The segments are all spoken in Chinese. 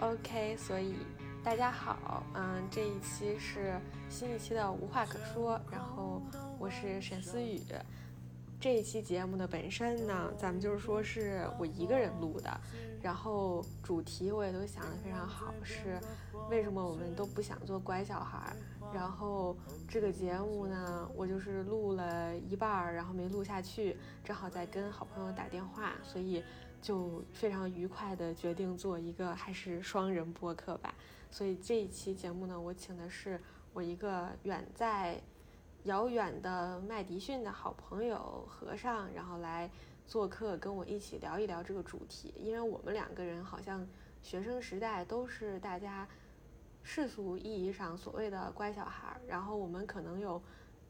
OK，所以大家好，嗯，这一期是新一期的无话可说，然后我是沈思雨。这一期节目的本身呢，咱们就是说是我一个人录的，然后主题我也都想得非常好，是为什么我们都不想做乖小孩。然后这个节目呢，我就是录了一半儿，然后没录下去，正好在跟好朋友打电话，所以。就非常愉快的决定做一个还是双人播客吧，所以这一期节目呢，我请的是我一个远在遥远的麦迪逊的好朋友和尚，然后来做客跟我一起聊一聊这个主题，因为我们两个人好像学生时代都是大家世俗意义上所谓的乖小孩，然后我们可能有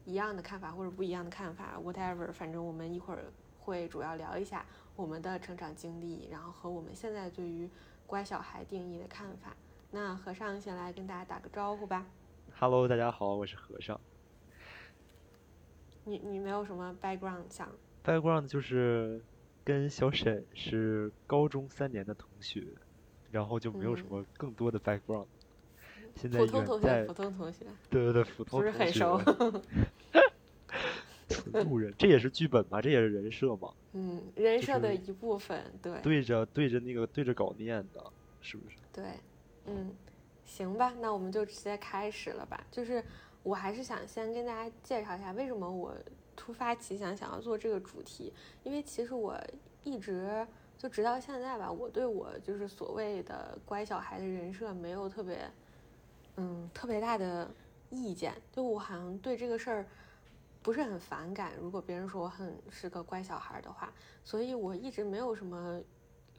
一样的看法或者不一样的看法，whatever，反正我们一会儿会主要聊一下。我们的成长经历，然后和我们现在对于乖小孩定义的看法。那和尚先来跟大家打个招呼吧。Hello，大家好，我是和尚。你你没有什么 background 想？background 就是跟小沈是高中三年的同学，然后就没有什么更多的 background。现在普通同学，普通同学。对对对，普通同学。不是很熟。路人，这也是剧本嘛？这也是人设嘛？嗯，人设的一部分，对。对着对着那个对着稿念的，是不是？对，嗯，行吧，那我们就直接开始了吧。就是我还是想先跟大家介绍一下，为什么我突发奇想想要做这个主题。因为其实我一直就直到现在吧，我对我就是所谓的乖小孩的人设没有特别，嗯，特别大的意见。就我好像对这个事儿。不是很反感，如果别人说我很是个乖小孩的话，所以我一直没有什么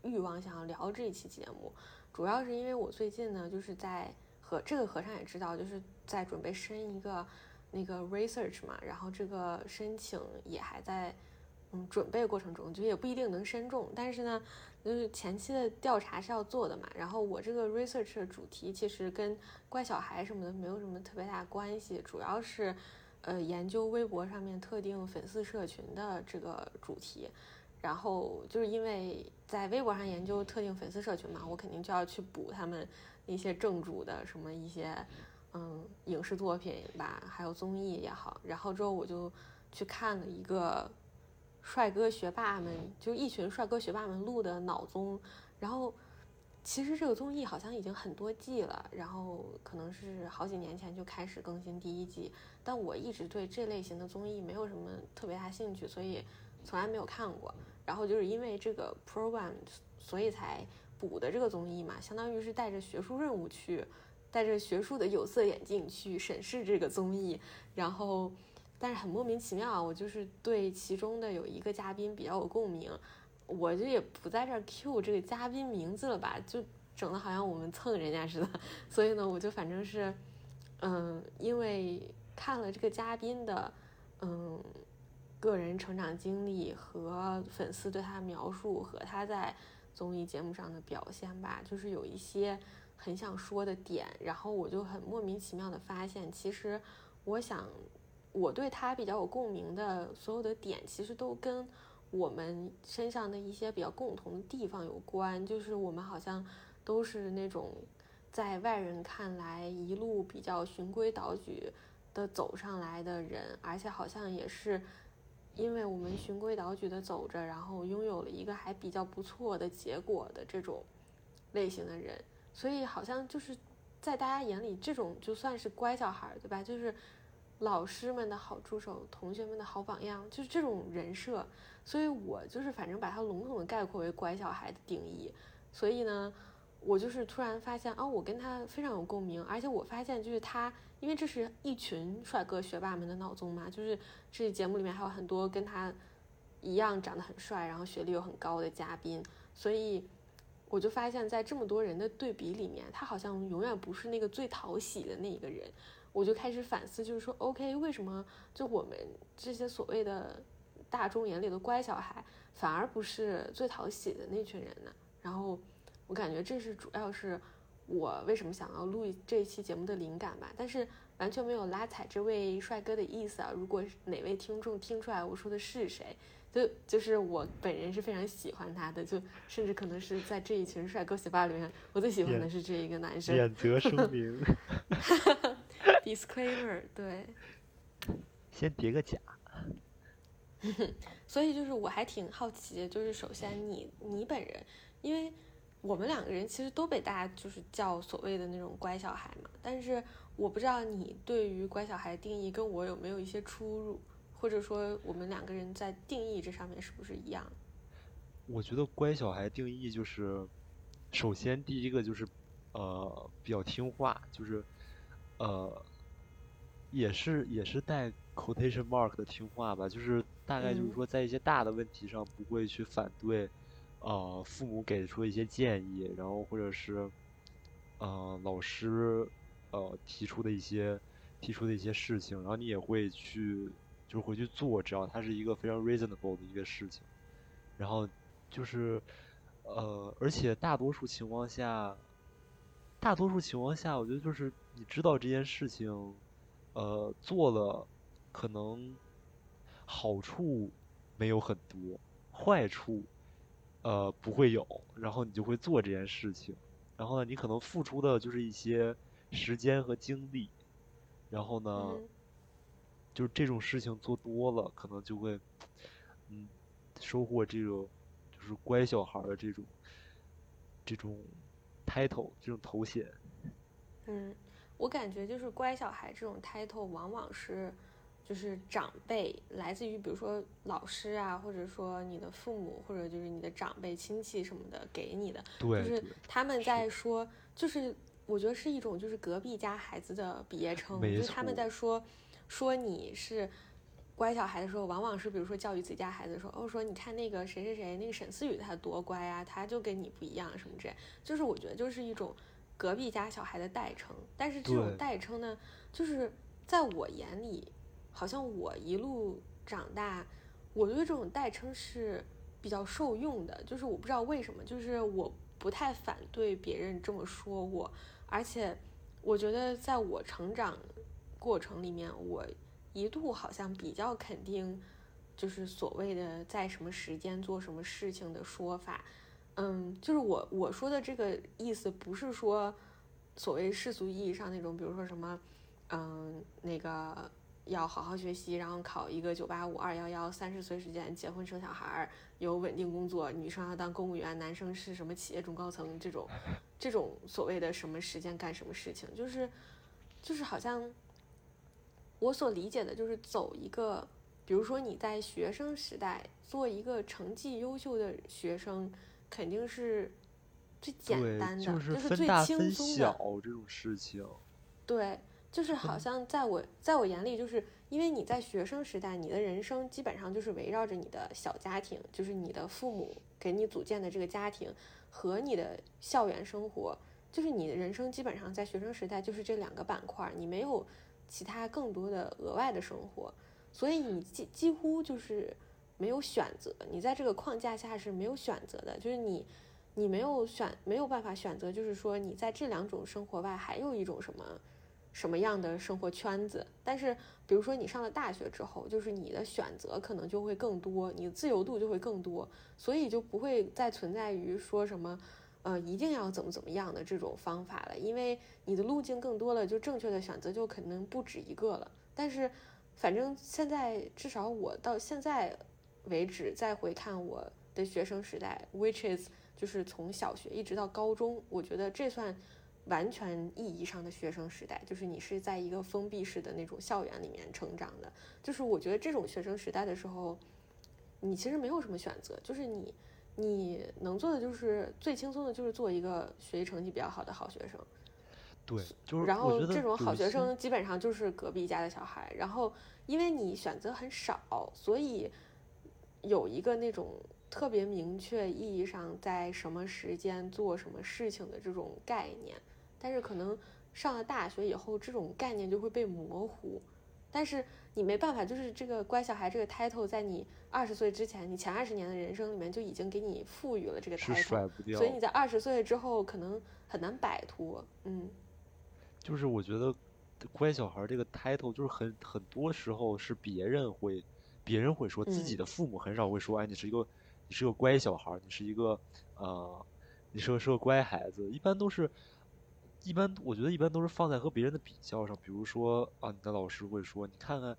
欲望想要聊这一期节目，主要是因为我最近呢，就是在和这个和尚也知道，就是在准备申一个那个 research 嘛，然后这个申请也还在嗯准备过程中，就也不一定能申中，但是呢，就是前期的调查是要做的嘛，然后我这个 research 的主题其实跟乖小孩什么的没有什么特别大关系，主要是。呃，研究微博上面特定粉丝社群的这个主题，然后就是因为在微博上研究特定粉丝社群嘛，我肯定就要去补他们那些正主的什么一些嗯影视作品吧，还有综艺也好。然后之后我就去看了一个帅哥学霸们，就一群帅哥学霸们录的脑综，然后。其实这个综艺好像已经很多季了，然后可能是好几年前就开始更新第一季，但我一直对这类型的综艺没有什么特别大兴趣，所以从来没有看过。然后就是因为这个 program，所以才补的这个综艺嘛，相当于是带着学术任务去，带着学术的有色眼镜去审视这个综艺。然后，但是很莫名其妙，我就是对其中的有一个嘉宾比较有共鸣。我就也不在这儿 Q 这个嘉宾名字了吧，就整的好像我们蹭人家似的。所以呢，我就反正是，嗯，因为看了这个嘉宾的，嗯，个人成长经历和粉丝对他的描述和他在综艺节目上的表现吧，就是有一些很想说的点。然后我就很莫名其妙的发现，其实我想我对他比较有共鸣的所有的点，其实都跟。我们身上的一些比较共同的地方有关，就是我们好像都是那种在外人看来一路比较循规蹈矩的走上来的人，而且好像也是因为我们循规蹈矩的走着，然后拥有了一个还比较不错的结果的这种类型的人，所以好像就是在大家眼里，这种就算是乖小孩，对吧？就是老师们的好助手，同学们的好榜样，就是这种人设。所以我就是反正把它笼统的概括为乖小孩的定义，所以呢，我就是突然发现啊，我跟他非常有共鸣，而且我发现就是他，因为这是一群帅哥学霸们的脑中嘛，就是这节目里面还有很多跟他一样长得很帅，然后学历又很高的嘉宾，所以我就发现，在这么多人的对比里面，他好像永远不是那个最讨喜的那一个人，我就开始反思，就是说，OK，为什么就我们这些所谓的。大众眼里的乖小孩，反而不是最讨喜的那群人呢。然后我感觉这是主要是我为什么想要录这一期节目的灵感吧。但是完全没有拉踩这位帅哥的意思啊！如果哪位听众听出来我说的是谁，就就是我本人是非常喜欢他的，就甚至可能是在这一群帅哥学霸里面，我最喜欢的是这一个男生。免责声明。Disclaimer，对。先叠个甲。所以就是我还挺好奇，就是首先你你本人，因为我们两个人其实都被大家就是叫所谓的那种乖小孩嘛，但是我不知道你对于乖小孩定义跟我有没有一些出入，或者说我们两个人在定义这上面是不是一样？我觉得乖小孩定义就是，首先第一个就是，呃，比较听话，就是，呃，也是也是带 quotation mark 的听话吧，就是大概就是嗯。说在一些大的问题上不会去反对，呃，父母给出的一些建议，然后或者是，呃，老师，呃，提出的一些提出的一些事情，然后你也会去就是会去做，只要它是一个非常 reasonable 的一个事情，然后就是，呃，而且大多数情况下，大多数情况下，我觉得就是你知道这件事情，呃，做了，可能好处没有很多，坏处，呃，不会有，然后你就会做这件事情，然后呢，你可能付出的就是一些时间和精力，然后呢，嗯就是这种事情做多了，可能就会，嗯，收获这种就是乖小孩的这种这种 title 这种头衔。嗯，我感觉就是乖小孩这种 title 往往是。就是长辈来自于，比如说老师啊，或者说你的父母，或者就是你的长辈、亲戚什么的给你的，对，就是他们在说，就是我觉得是一种就是隔壁家孩子的别称，没就是他们在说说你是乖小孩的时候，往往是比如说教育自己家孩子说，哦说你看那个谁谁谁，那个沈思雨他多乖啊，他就跟你不一样什么之类，就是我觉得就是一种隔壁家小孩的代称，但是这种代称呢，就是在我眼里，好像我一路长大，我对这种代称是比较受用的，就是我不知道为什么，就是我不太反对别人这么说我，而且我觉得在我成长过程里面，我一度好像比较肯定，就是所谓的在什么时间做什么事情的说法，嗯，就是我我说的这个意思不是说所谓世俗意义上那种，比如说什么，嗯，那个。要好好学习，然后考一个九八五、二幺幺，三十岁时间结婚生小孩，有稳定工作，女生要当公务员，男生是什么企业中高层这种，这种所谓的什么时间干什么事情，就是，就是好像我所理解的就是走一个，比如说你在学生时代做一个成绩优秀的学生，肯定是最简，单的，就是是最轻松的。小这种事情。对，就是好像在我在我眼里，就是因为你在学生时代，你的人生基本上就是围绕着你的小家庭，就是你的父母给你组建的这个家庭和你的校园生活，就是你的人生基本上在学生时代就是这两个板块，你没有其他更多的额外的生活，所以你几几乎就是没有选择，你在这个框架下是没有选择的，就是你。你没有选，没有办法选择，就是说你在这两种生活外还有一种什么什么样的生活圈子。但是，比如说你上了大学之后，就是你的选择可能就会更多，你自由度就会更多，所以就不会再存在于说什么，呃，一定要怎么怎么样的这种方法了，因为你的路径更多了，就正确的选择就可能不止一个了。但是，反正现在至少我到现在为止再回看我的学生时代，which is 就是从小学一直到高中，我觉得这算完全意义上的学生时代，就是你是在一个封闭式的那种校园里面成长的。就是我觉得这种学生时代的时候，你其实没有什么选择，就是你你能做的就是最轻松的，就是做一个学习成绩比较好的好学生。对，就是然后这种好学生基本上就是隔壁家的小孩，然后因为你选择很少，所以有一个那种特别明确意义上在什么时间做什么事情的这种概念，但是可能上了大学以后，这种概念就会被模糊。但是你没办法，就是这个乖小孩这个 title 在你二十岁之前，你前二十年的人生里面就已经给你赋予了这个是 title，所以。你在二十岁之后可能很难摆脱。嗯就是我觉得乖小孩这个 title 就是很很多时候是别人会别人会说，自己的父母很少会说，哎，你是一个你是个乖小孩，你是一个呃，你是个是个乖孩子，一般都是。一般我觉得一般都是放在和别人的比较上，比如说啊，你的老师会说，你看看，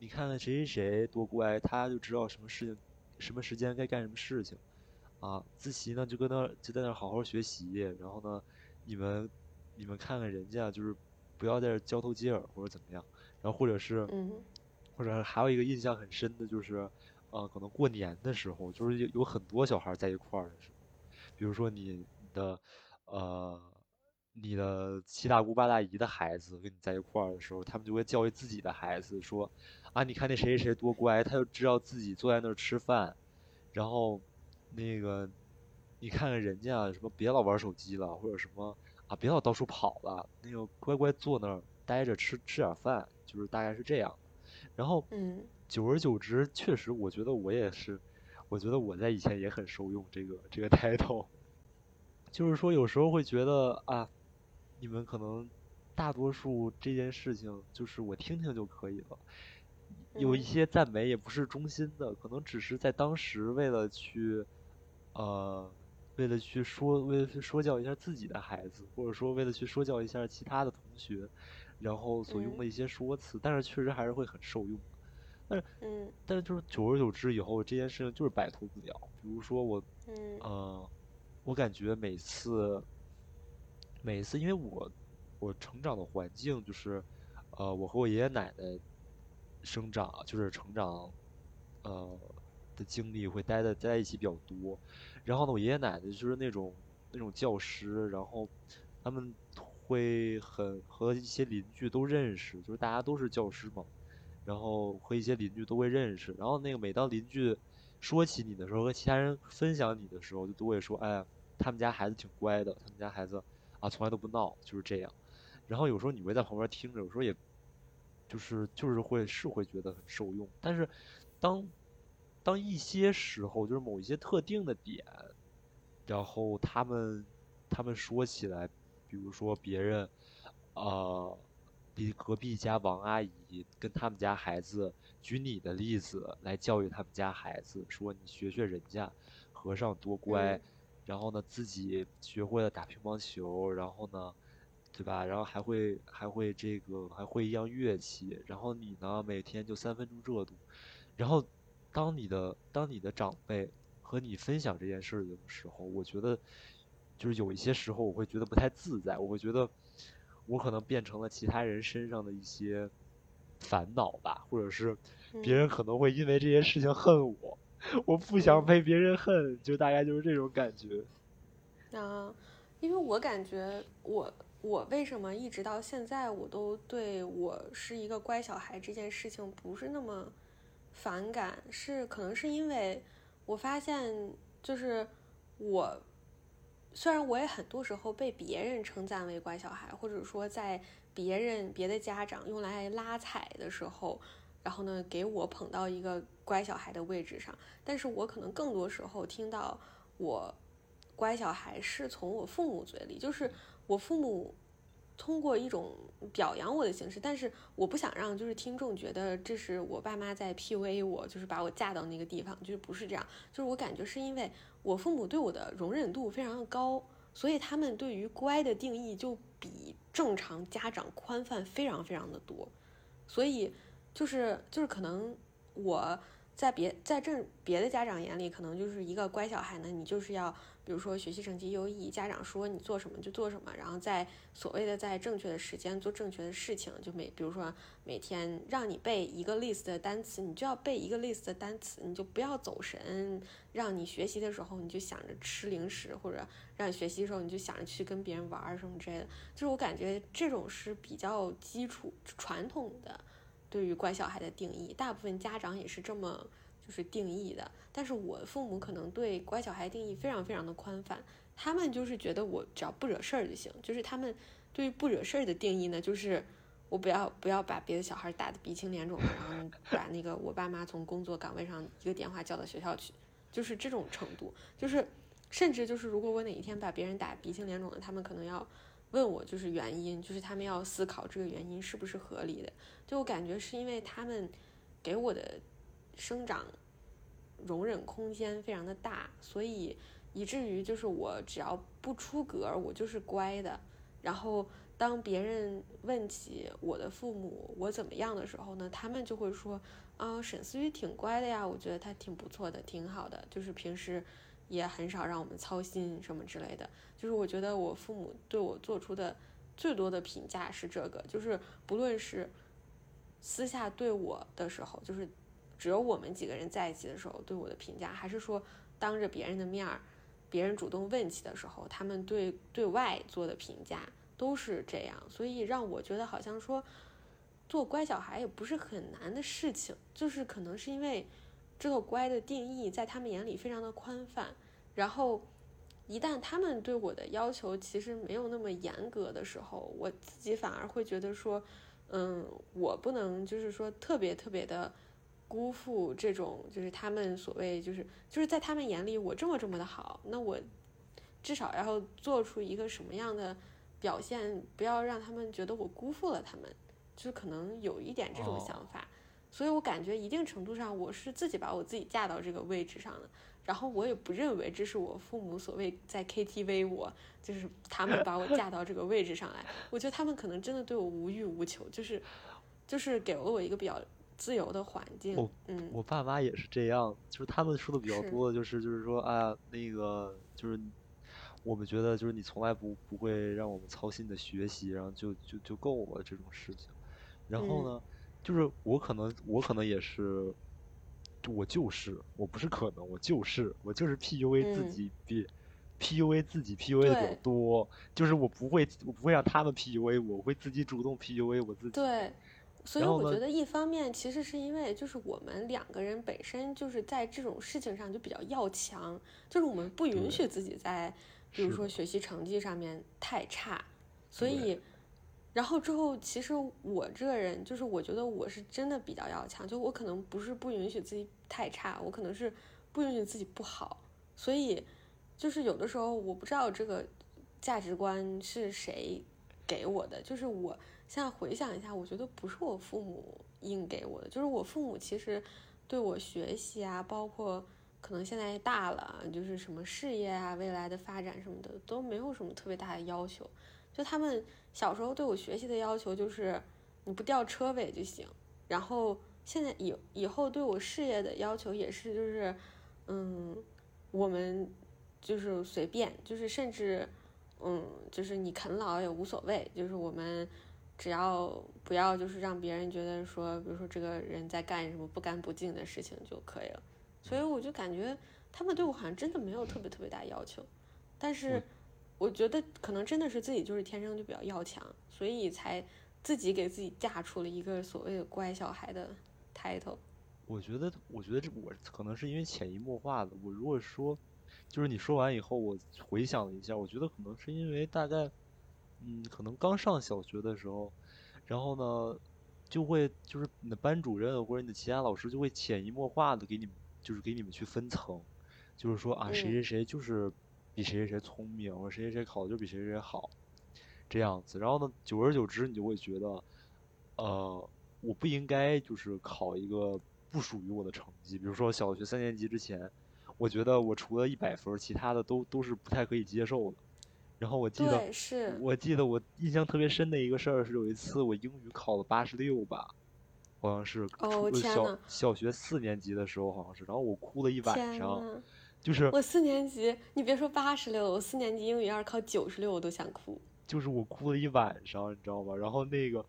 你看看谁谁谁多乖，他就知道什么事情，什么时间该干什么事情，啊，自习呢就跟那就在那好好学习，然后呢，你们你们看看人家就是不要在这交头接耳或者怎么样，然后或者是，或者还有一个印象很深的就是，呃，可能过年的时候，就是有有很多小孩在一块儿的时候，比如说你的呃。你的七大姑八大姨的孩子跟你在一块儿的时候，他们就会教育自己的孩子说：“啊，你看那谁谁谁多乖，他就知道自己坐在那儿吃饭，然后那个你看看人家什么别老玩手机了，或者什么啊别老到处跑了，那个乖乖坐那儿待着吃吃点饭，就是大概是这样。然后，嗯，久而久之，确实我觉得我也是，我觉得我在以前也很受用这个这个 title，就是说有时候会觉得啊。你们可能大多数这件事情就是我听听就可以了，有一些赞美也不是衷心的，可能只是在当时为了去，呃，为了去说，为了去说教一下自己的孩子，或者说为了去说教一下其他的同学，然后所用的一些说辞，但是确实还是会很受用。但是，嗯，但是就是久而久之以后，这件事情就是摆脱不了。比如说我，嗯，呃，我感觉每次。每次，因为我我成长的环境就是，呃，我和我爷爷奶奶生长，就是成长，呃的经历会待在待在一起比较多。然后呢，我爷爷奶奶就是那种那种教师，然后他们会很和一些邻居都认识，就是大家都是教师嘛。然后和一些邻居都会认识。然后那个每当邻居说起你的时候，和其他人分享你的时候，就都会说：“哎呀，他们家孩子挺乖的，他们家孩子。”啊，从来都不闹，就是这样。然后有时候你会在旁边听着，有时候也，就是就是会是会觉得很受用。但是，当当一些时候，就是某一些特定的点，然后他们他们说起来，比如说别人，呃，比隔壁家王阿姨跟他们家孩子举你的例子来教育他们家孩子，说你学学人家和尚多乖。然后呢，自己学会了打乒乓球，然后呢，对吧？然后还会还会这个还会一样乐器。然后你呢，每天就三分钟热度。然后，当你的当你的长辈和你分享这件事的时候，我觉得就是有一些时候我会觉得不太自在。我会觉得我可能变成了其他人身上的一些烦恼吧，或者是别人可能会因为这些事情恨我。我不想被别人恨，就大概就是这种感觉。啊，因为我感觉我我为什么一直到现在我都对我是一个乖小孩这件事情不是那么反感，是可能是因为我发现就是我虽然我也很多时候被别人称赞为乖小孩，或者说在别人别的家长用来拉踩的时候。然后呢，给我捧到一个乖小孩的位置上，但是我可能更多时候听到我乖小孩是从我父母嘴里，就是我父母通过一种表扬我的形式，但是我不想让就是听众觉得这是我爸妈在 PUA 我，就是把我嫁到那个地方，就是不是这样，就是我感觉是因为我父母对我的容忍度非常的高，所以他们对于乖的定义就比正常家长宽泛非常非常的多，所以。就是就是可能我在别在正别的家长眼里，可能就是一个乖小孩呢。你就是要比如说学习成绩优异，家长说你做什么就做什么，然后在所谓的在正确的时间做正确的事情。就每比如说每天让你背一个 list 的单词，你就要背一个 list 的单词，你就不要走神。让你学习的时候你就想着吃零食，或者让你学习的时候你就想着去跟别人玩什么之类的。就是我感觉这种是比较基础传统的。对于乖小孩的定义，大部分家长也是这么就是定义的。但是我父母可能对乖小孩定义非常非常的宽泛，他们就是觉得我只要不惹事儿就行。就是他们对于不惹事儿的定义呢，就是我不要不要把别的小孩打得鼻青脸肿的，然后把那个我爸妈从工作岗位上一个电话叫到学校去，就是这种程度。就是甚至就是如果我哪一天把别人打鼻青脸肿的，他们可能要。问我就是原因，就是他们要思考这个原因是不是合理的。就我感觉是因为他们给我的生长容忍空间非常的大，所以以至于就是我只要不出格，我就是乖的。然后当别人问起我的父母我怎么样的时候呢，他们就会说啊，沈思雨挺乖的呀，我觉得她挺不错的，挺好的，就是平时也很少让我们操心什么之类的。就是我觉得我父母对我做出的最多的评价是这个，就是不论是私下对我的时候，就是只有我们几个人在一起的时候对我的评价，还是说当着别人的面儿，别人主动问起的时候，他们对对外做的评价都是这样，所以让我觉得好像说做乖小孩也不是很难的事情，就是可能是因为这个乖的定义在他们眼里非常的宽泛，然后。一旦他们对我的要求其实没有那么严格的时候，我自己反而会觉得说，嗯，我不能就是说特别特别的辜负这种，就是他们所谓就是就是在他们眼里我这么这么的好，那我至少要做出一个什么样的表现，不要让他们觉得我辜负了他们，就是可能有一点这种想法，所以我感觉一定程度上我是自己把我自己架到这个位置上的。然后我也不认为这是我父母所谓在 KTV，我就是他们把我架到这个位置上来。我觉得他们可能真的对我无欲无求，就是就是给了我一个比较自由的环境。嗯，我爸妈也是这样，就是他们说的比较多的就是就是说啊，那个就是我们觉得就是你从来不不会让我们操心的学习，然后就就就够了这种事情。然后呢，就是我可能我可能也是。我就是，我不是可能，我就是，我就是 PUA 自己比 PUA 自己 PUA 的比较多，就是我不会，我不会让他们 PUA，我会自己主动 PUA 我自己。对，所以我觉得一方面其实是因为就是我们两个人本身就是在这种事情上就比较要强，就是我们不允许自己在比如说学习成绩上面太差，所以。然后之后，其实我这个人就是，我觉得我是真的比较要强，就我可能不是不允许自己太差，我可能是不允许自己不好。所以，就是有的时候我不知道这个价值观是谁给我的。就是我现在回想一下，我觉得不是我父母硬给我的，就是我父母其实对我学习啊，包括可能现在大了，就是什么事业啊、未来的发展什么的，都没有什么特别大的要求。就他们小时候对我学习的要求就是你不掉车尾就行，然后现在以以后对我事业的要求也是就是，嗯，我们就是随便，就是甚至嗯，就是你啃老也无所谓，就是我们只要不要就是让别人觉得说，比如说这个人在干什么不干不净的事情就可以了。所以我就感觉他们对我好像真的没有特别特别大要求，但是。我觉得可能真的是自己就是天生就比较要强，所以才自己给自己架出了一个所谓的乖小孩的 title。我觉得，我觉得这我可能是因为潜移默化的。我如果说，就是你说完以后，我回想了一下，我觉得可能是因为大概，嗯，可能刚上小学的时候，然后呢，就会就是你的班主任或者你的其他老师就会潜移默化的给你们，就是给你们去分层，就是说啊，谁谁谁就是。比谁谁谁聪明，或者谁谁谁考的就比谁谁谁好，这样子。然后呢，久而久之，你就会觉得，呃，我不应该就是考一个不属于我的成绩。比如说小学三年级之前，我觉得我除了一百分，其他的都都是不太可以接受的。然后我记得，我记得我印象特别深的一个事儿是，有一次我英语考了八十六吧，好像是小小学四年级的时候，好像是。然后我哭了一晚上。就是我四年级，你别说八十六，我四年级英语要是考九十六，我都想哭。就是我哭了一晚上，你知道吗？然后那个，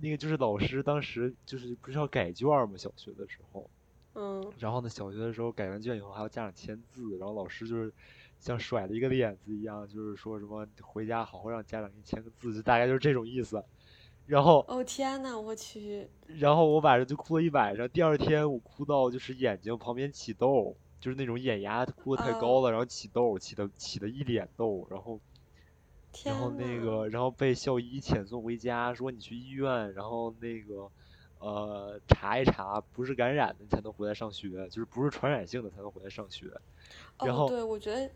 那个就是老师当时就是不是要改卷吗？小学的时候，嗯。然后呢，小学的时候改完卷以后还要家长签字，然后老师就是像甩了一个脸子一样，就是说什么回家好好让家长给你签个字，就大概就是这种意思。然后哦天呐，我去！然后我晚上就哭了一晚上，第二天我哭到就是眼睛旁边起痘。就是那种眼压哭的太高了，然后起痘，起的起的一脸痘，然后，然后那个，然后被校医遣送回家，说你去医院，然后那个，呃，查一查，不是感染的才能回来上学，就是不是传染性的才能回来上学。然后，对，我觉得，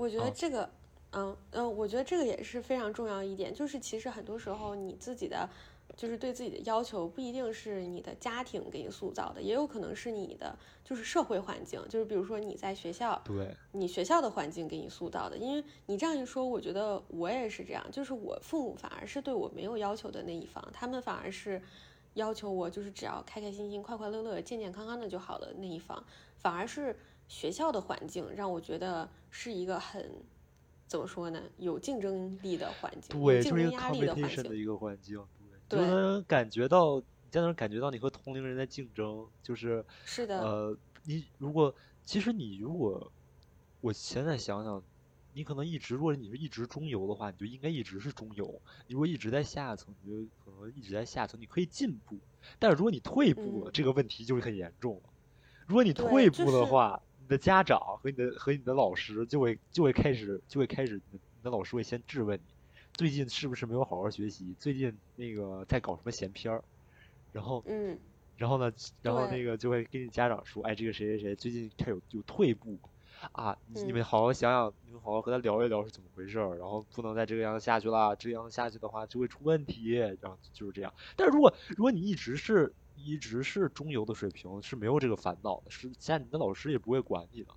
我觉得这个，嗯嗯，我觉得这个也是非常重要一点，就是其实很多时候你自己的。就是对自己的要求不一定是你的家庭给你塑造的，也有可能是你的就是社会环境，就是比如说你在学校，对，你学校的环境给你塑造的。因为你这样一说，我觉得我也是这样，就是我父母反而是对我没有要求的那一方，他们反而是要求我就是只要开开心心、快快乐乐、健健康康的就好了那一方，反而是学校的环境让我觉得是一个很。怎么说呢？有竞争力的环境，对，竞争压力的环境的一个环境，对，就能感觉到，你在能感觉到你和同龄人在竞争，就是是的，呃，你如果其实你如果，我现在想想，你可能一直如果你是一直中游的话，你就应该一直是中游；你如果一直在下层，你就可能一直在下层，你可以进步。但是如果你退步了，这个问题就是很严重了。如果你退步的话，的家长和你的和你的老师就会就会开始就会开始，你的老师会先质问你，最近是不是没有好好学习？最近那个在搞什么闲篇儿？然后嗯，然后呢，然后那个就会跟你家长说，哎，这个谁谁谁最近他有有退步啊，你们好好想想，你们好好和他聊一聊是怎么回事儿，然后不能再这个样子下去了，这个样子下去的话就会出问题，然后就是这样。但是如果如果你一直是。一直是中游的水平是没有这个烦恼的，是现在你的老师也不会管你的。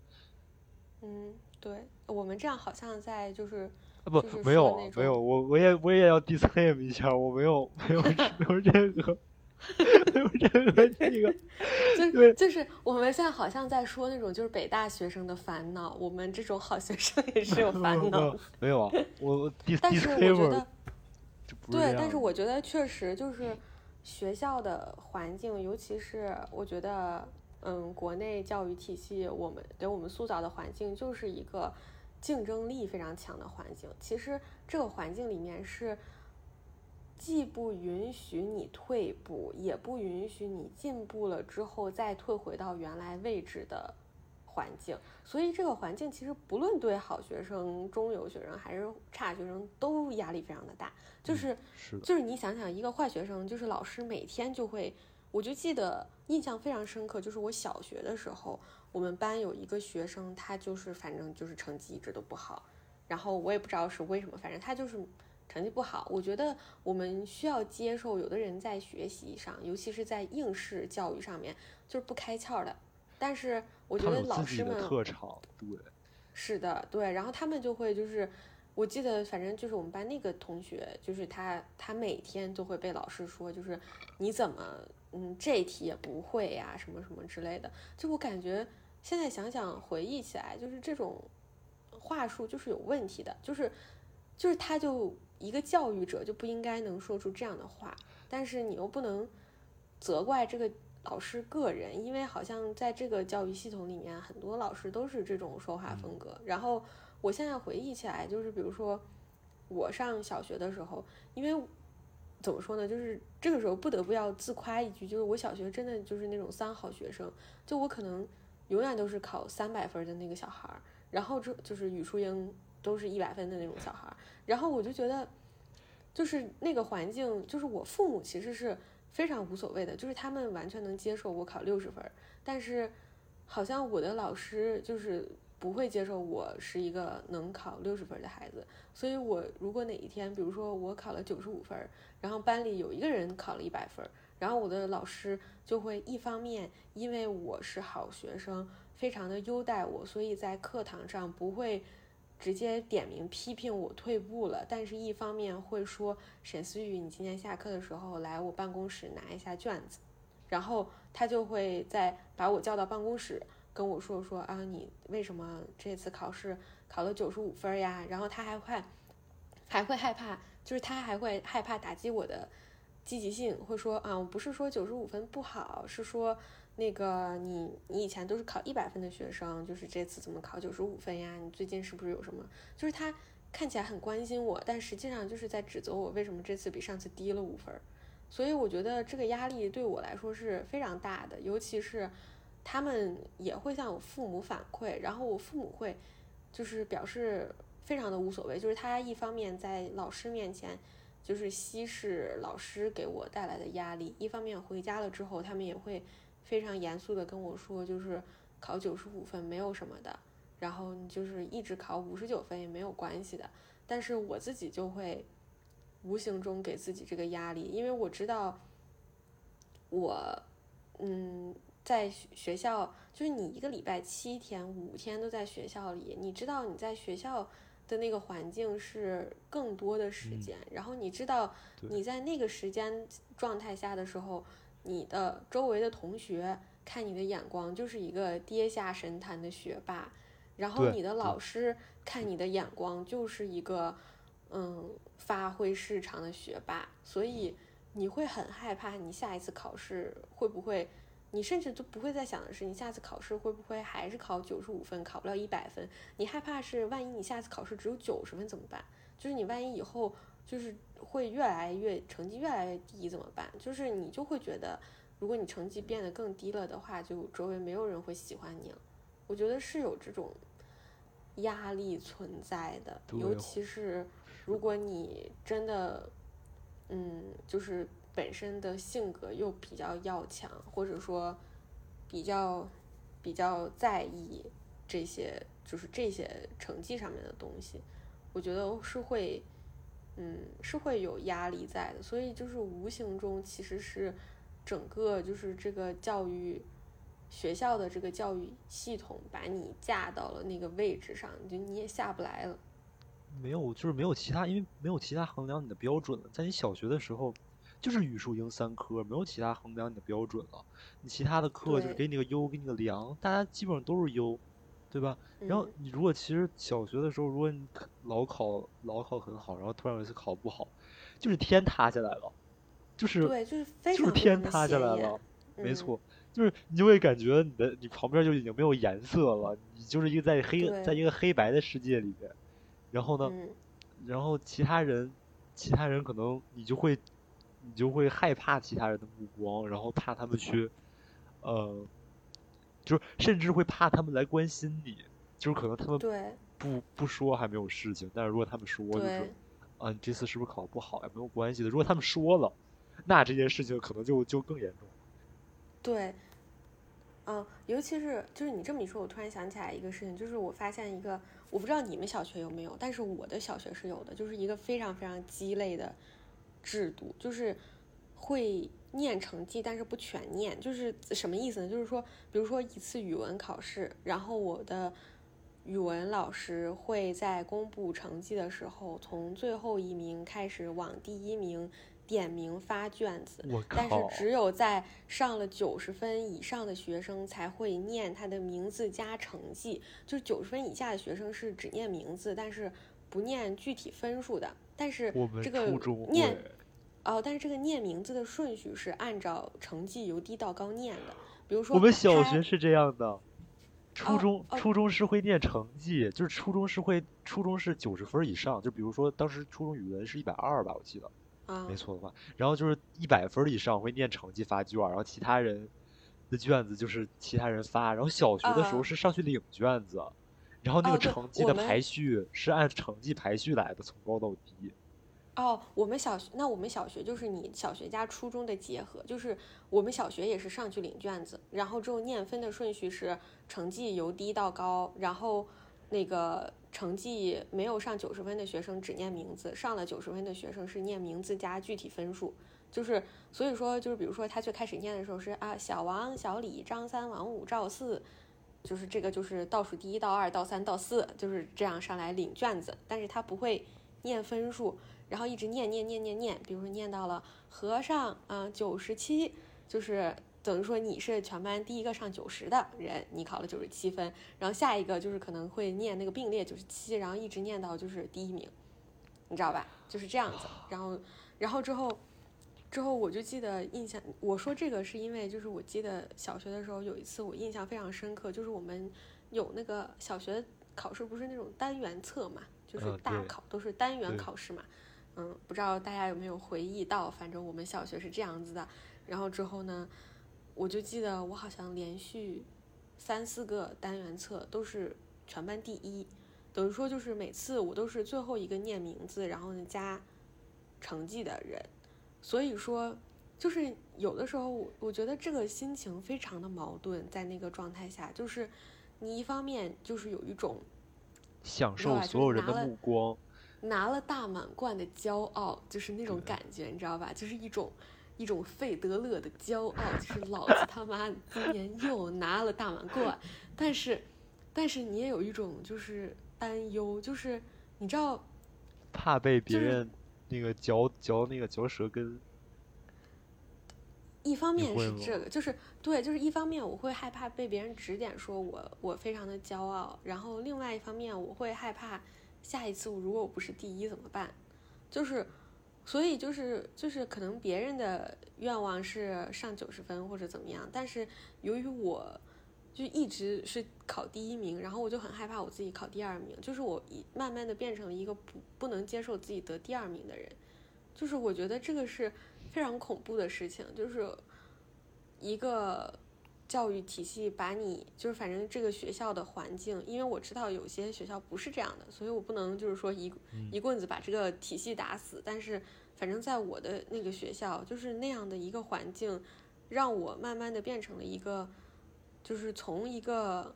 嗯，对我们这样好像在就是啊不没有没有我我也我也要 disclaim 一下，我没有没有 没有任何没有任何这个，就是就是我们现在好像在说那种就是北大学生的烦恼，我们这种好学生也是有 烦恼。没有啊，我但是我觉得对，但是我觉得确实就是。学校的环境，尤其是我觉得，嗯，国内教育体系，我们给我们塑造的环境就是一个竞争力非常强的环境。其实这个环境里面是既不允许你退步，也不允许你进步了之后再退回到原来位置的环境。所以这个环境其实不论对好学生、中游学生还是差学生，都压力非常的大。就是，就是你想想，一个坏学生，就是老师每天就会，我就记得印象非常深刻，就是我小学的时候，我们班有一个学生，他就是反正就是成绩一直都不好，然后我也不知道是为什么，反正他就是成绩不好。我觉得我们需要接受，有的人在学习上，尤其是在应试教育上面，就是不开窍的。但是我觉得老师们特长，对，是的，对，然后他们就会就是。我记得，反正就是我们班那个同学，就是他，他每天都会被老师说，就是你怎么，嗯，这题也不会呀，什么什么之类的。就我感觉，现在想想回忆起来，就是这种话术就是有问题的，就是，就是他就一个教育者就不应该能说出这样的话，但是你又不能责怪这个老师个人，因为好像在这个教育系统里面，很多老师都是这种说话风格，然后。我现在回忆起来，就是比如说，我上小学的时候，因为怎么说呢，就是这个时候不得不要自夸一句，就是我小学真的就是那种三好学生，就我可能永远都是考三百分的那个小孩儿，然后这就是语数英都是一百分的那种小孩儿，然后我就觉得，就是那个环境，就是我父母其实是非常无所谓的，就是他们完全能接受我考六十分，但是好像我的老师就是。不会接受我是一个能考六十分的孩子，所以我如果哪一天，比如说我考了九十五分，然后班里有一个人考了一百分，然后我的老师就会一方面因为我是好学生，非常的优待我，所以在课堂上不会直接点名批评我退步了，但是一方面会说沈思雨，你今天下课的时候来我办公室拿一下卷子，然后他就会再把我叫到办公室。跟我说说啊，你为什么这次考试考了九十五分呀？然后他还会还会害怕，就是他还会害怕打击我的积极性，会说啊，我不是说九十五分不好，是说那个你你以前都是考一百分的学生，就是这次怎么考九十五分呀？你最近是不是有什么？就是他看起来很关心我，但实际上就是在指责我为什么这次比上次低了五分。所以我觉得这个压力对我来说是非常大的，尤其是。他们也会向我父母反馈，然后我父母会就是表示非常的无所谓，就是他一方面在老师面前就是稀释老师给我带来的压力，一方面回家了之后，他们也会非常严肃的跟我说，就是考九十五分没有什么的，然后你就是一直考五十九分也没有关系的，但是我自己就会无形中给自己这个压力，因为我知道我，嗯，在学校，就是你一个礼拜七天、五天都在学校里，你知道你在学校的那个环境是更多的时间，然后你知道你在那个时间状态下的时候，你的周围的同学看你的眼光就是一个跌下神坛的学霸，然后你的老师看你的眼光就是一个。嗯，发挥失常的学霸，所以你会很害怕，你下一次考试会不会？你甚至都不会再想的是，你下次考试会不会还是考九十五分，考不了一百分？你害怕是，万一你下次考试只有九十分怎么办？就是你万一以后就是会越来越成绩越来越低怎么办？就是你就会觉得，如果你成绩变得更低了的话，就周围没有人会喜欢你了。我觉得是有这种压力存在的，尤其是。如果你真的，嗯，就是本身的性格又比较要强，或者说比较比较在意这些，就是这些成绩上面的东西，我觉得是会，嗯，是会有压力在的。所以就是无形中其实是整个就是这个教育学校的这个教育系统把你架到了那个位置上，就你也下不来了。没有，就是没有其他，因为没有其他衡量你的标准了。在你小学的时候，就是语数英三科，没有其他衡量你的标准了。你其他的课就是给你个优，给你个良，大家基本上都是优，对吧？然后你如果其实小学的时候，如果你老考老考很好，然后突然有一次考不好，就是天塌下来了，就是对，就是就是天塌下来了，没错，就是你就会感觉你的你旁边就已经没有颜色了，你就是一个在黑在一个黑白的世界里面。然后呢，然后其他人，其他人可能你就会，你就会害怕其他人的目光，然后怕他们去，呃，就是甚至会怕他们来关心你，就是可能他们不不说还没有事情，但是如果他们说就是，啊，你这次是不是考不好呀？没有关系的。如果他们说了，那这件事情可能就就更严重。对，嗯，尤其是就是你这么一说，我突然想起来一个事情，就是我发现一个。我不知道你们小学有没有，但是我的小学是有的，就是一个非常非常鸡肋的制度，就是会念成绩，但是不全念，就是什么意思呢？就是说，比如说一次语文考试，然后我的语文老师会在公布成绩的时候，从最后一名开始往第一名。点名发卷子，但是只有在上了九十分以上的学生才会念他的名字加成绩，就是九十分以下的学生是只念名字，但是不念具体分数的。但是这个念，哦，但是这个念名字的顺序是按照成绩由低到高念的。比如说，我们小学是这样的，初中初中是会念成绩，就是初中是会初中是九十分以上，就比如说当时初中语文是一百二吧，我记得。没错的话，然后就是一百分以上会念成绩发卷，然后其他人的卷子就是其他人发。然后小学的时候是上去领卷子，然后那个成绩的排序是按成绩排序来的，从高到低。哦，我们小学那我们小学就是你小学加初中的结合，就是我们小学也是上去领卷子，然后之后念分的顺序是成绩由低到高，然后那个。成绩没有上九十分的学生只念名字，上了九十分的学生是念名字加具体分数，就是所以说就是比如说他最开始念的时候是啊小王、小李、张三、王五、赵四，就是这个就是倒数第一到二到三到四就是这样上来领卷子，但是他不会念分数，然后一直念念念念念，比如说念到了和尚啊九十七，就是。等于说你是全班第一个上九十的人，你考了九十七分，然后下一个就是可能会念那个并列九十七，然后一直念到就是第一名，你知道吧？就是这样子。然后，然后之后，之后我就记得印象，我说这个是因为就是我记得小学的时候有一次我印象非常深刻，就是我们有那个小学考试不是那种单元测嘛，就是大考都是单元考试嘛，嗯，不知道大家有没有回忆到，反正我们小学是这样子的。然后之后呢？我就记得我好像连续三四个单元测都是全班第一，等于说就是每次我都是最后一个念名字，然后呢加成绩的人。所以说，就是有的时候我我觉得这个心情非常的矛盾，在那个状态下，就是你一方面就是有一种享受所有人的目光，拿了大满贯的骄傲，就是那种感觉，你知道吧？就是一种一种费德勒的骄傲，就是老子他妈今年又拿了大满贯。但是，但是你也有一种就是担忧，就是你知道，怕被别人那个嚼嚼那个嚼舌根。一方面是这个，就是对，就是一方面我会害怕被别人指点，说我我非常的骄傲，然后另外一方面我会害怕。下一次如果我不是第一怎么办？就是，所以就是就是可能别人的愿望是上九十分或者怎么样，但是由于我就一直是考第一名，然后我就很害怕我自己考第二名，就是我一慢慢的变成了一个不不能接受自己得第二名的人，就是我觉得这个是非常恐怖的事情，就是一个。教育体系把你就是反正这个学校的环境，因为我知道有些学校不是这样的，所以我不能就是说一一棍子把这个体系打死。但是反正在我的那个学校，就是那样的一个环境，让我慢慢的变成了一个，就是从一个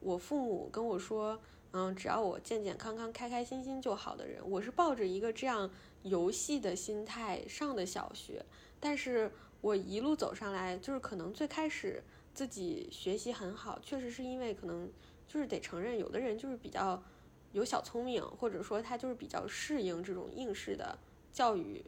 我父母跟我说，嗯，只要我健健康康、开开心心就好的人，我是抱着一个这样游戏的心态上的小学。但是我一路走上来，就是可能最开始。自己学习很好，确实是因为可能就是得承认，有的人就是比较有小聪明，或者说他就是比较适应这种应试的教育，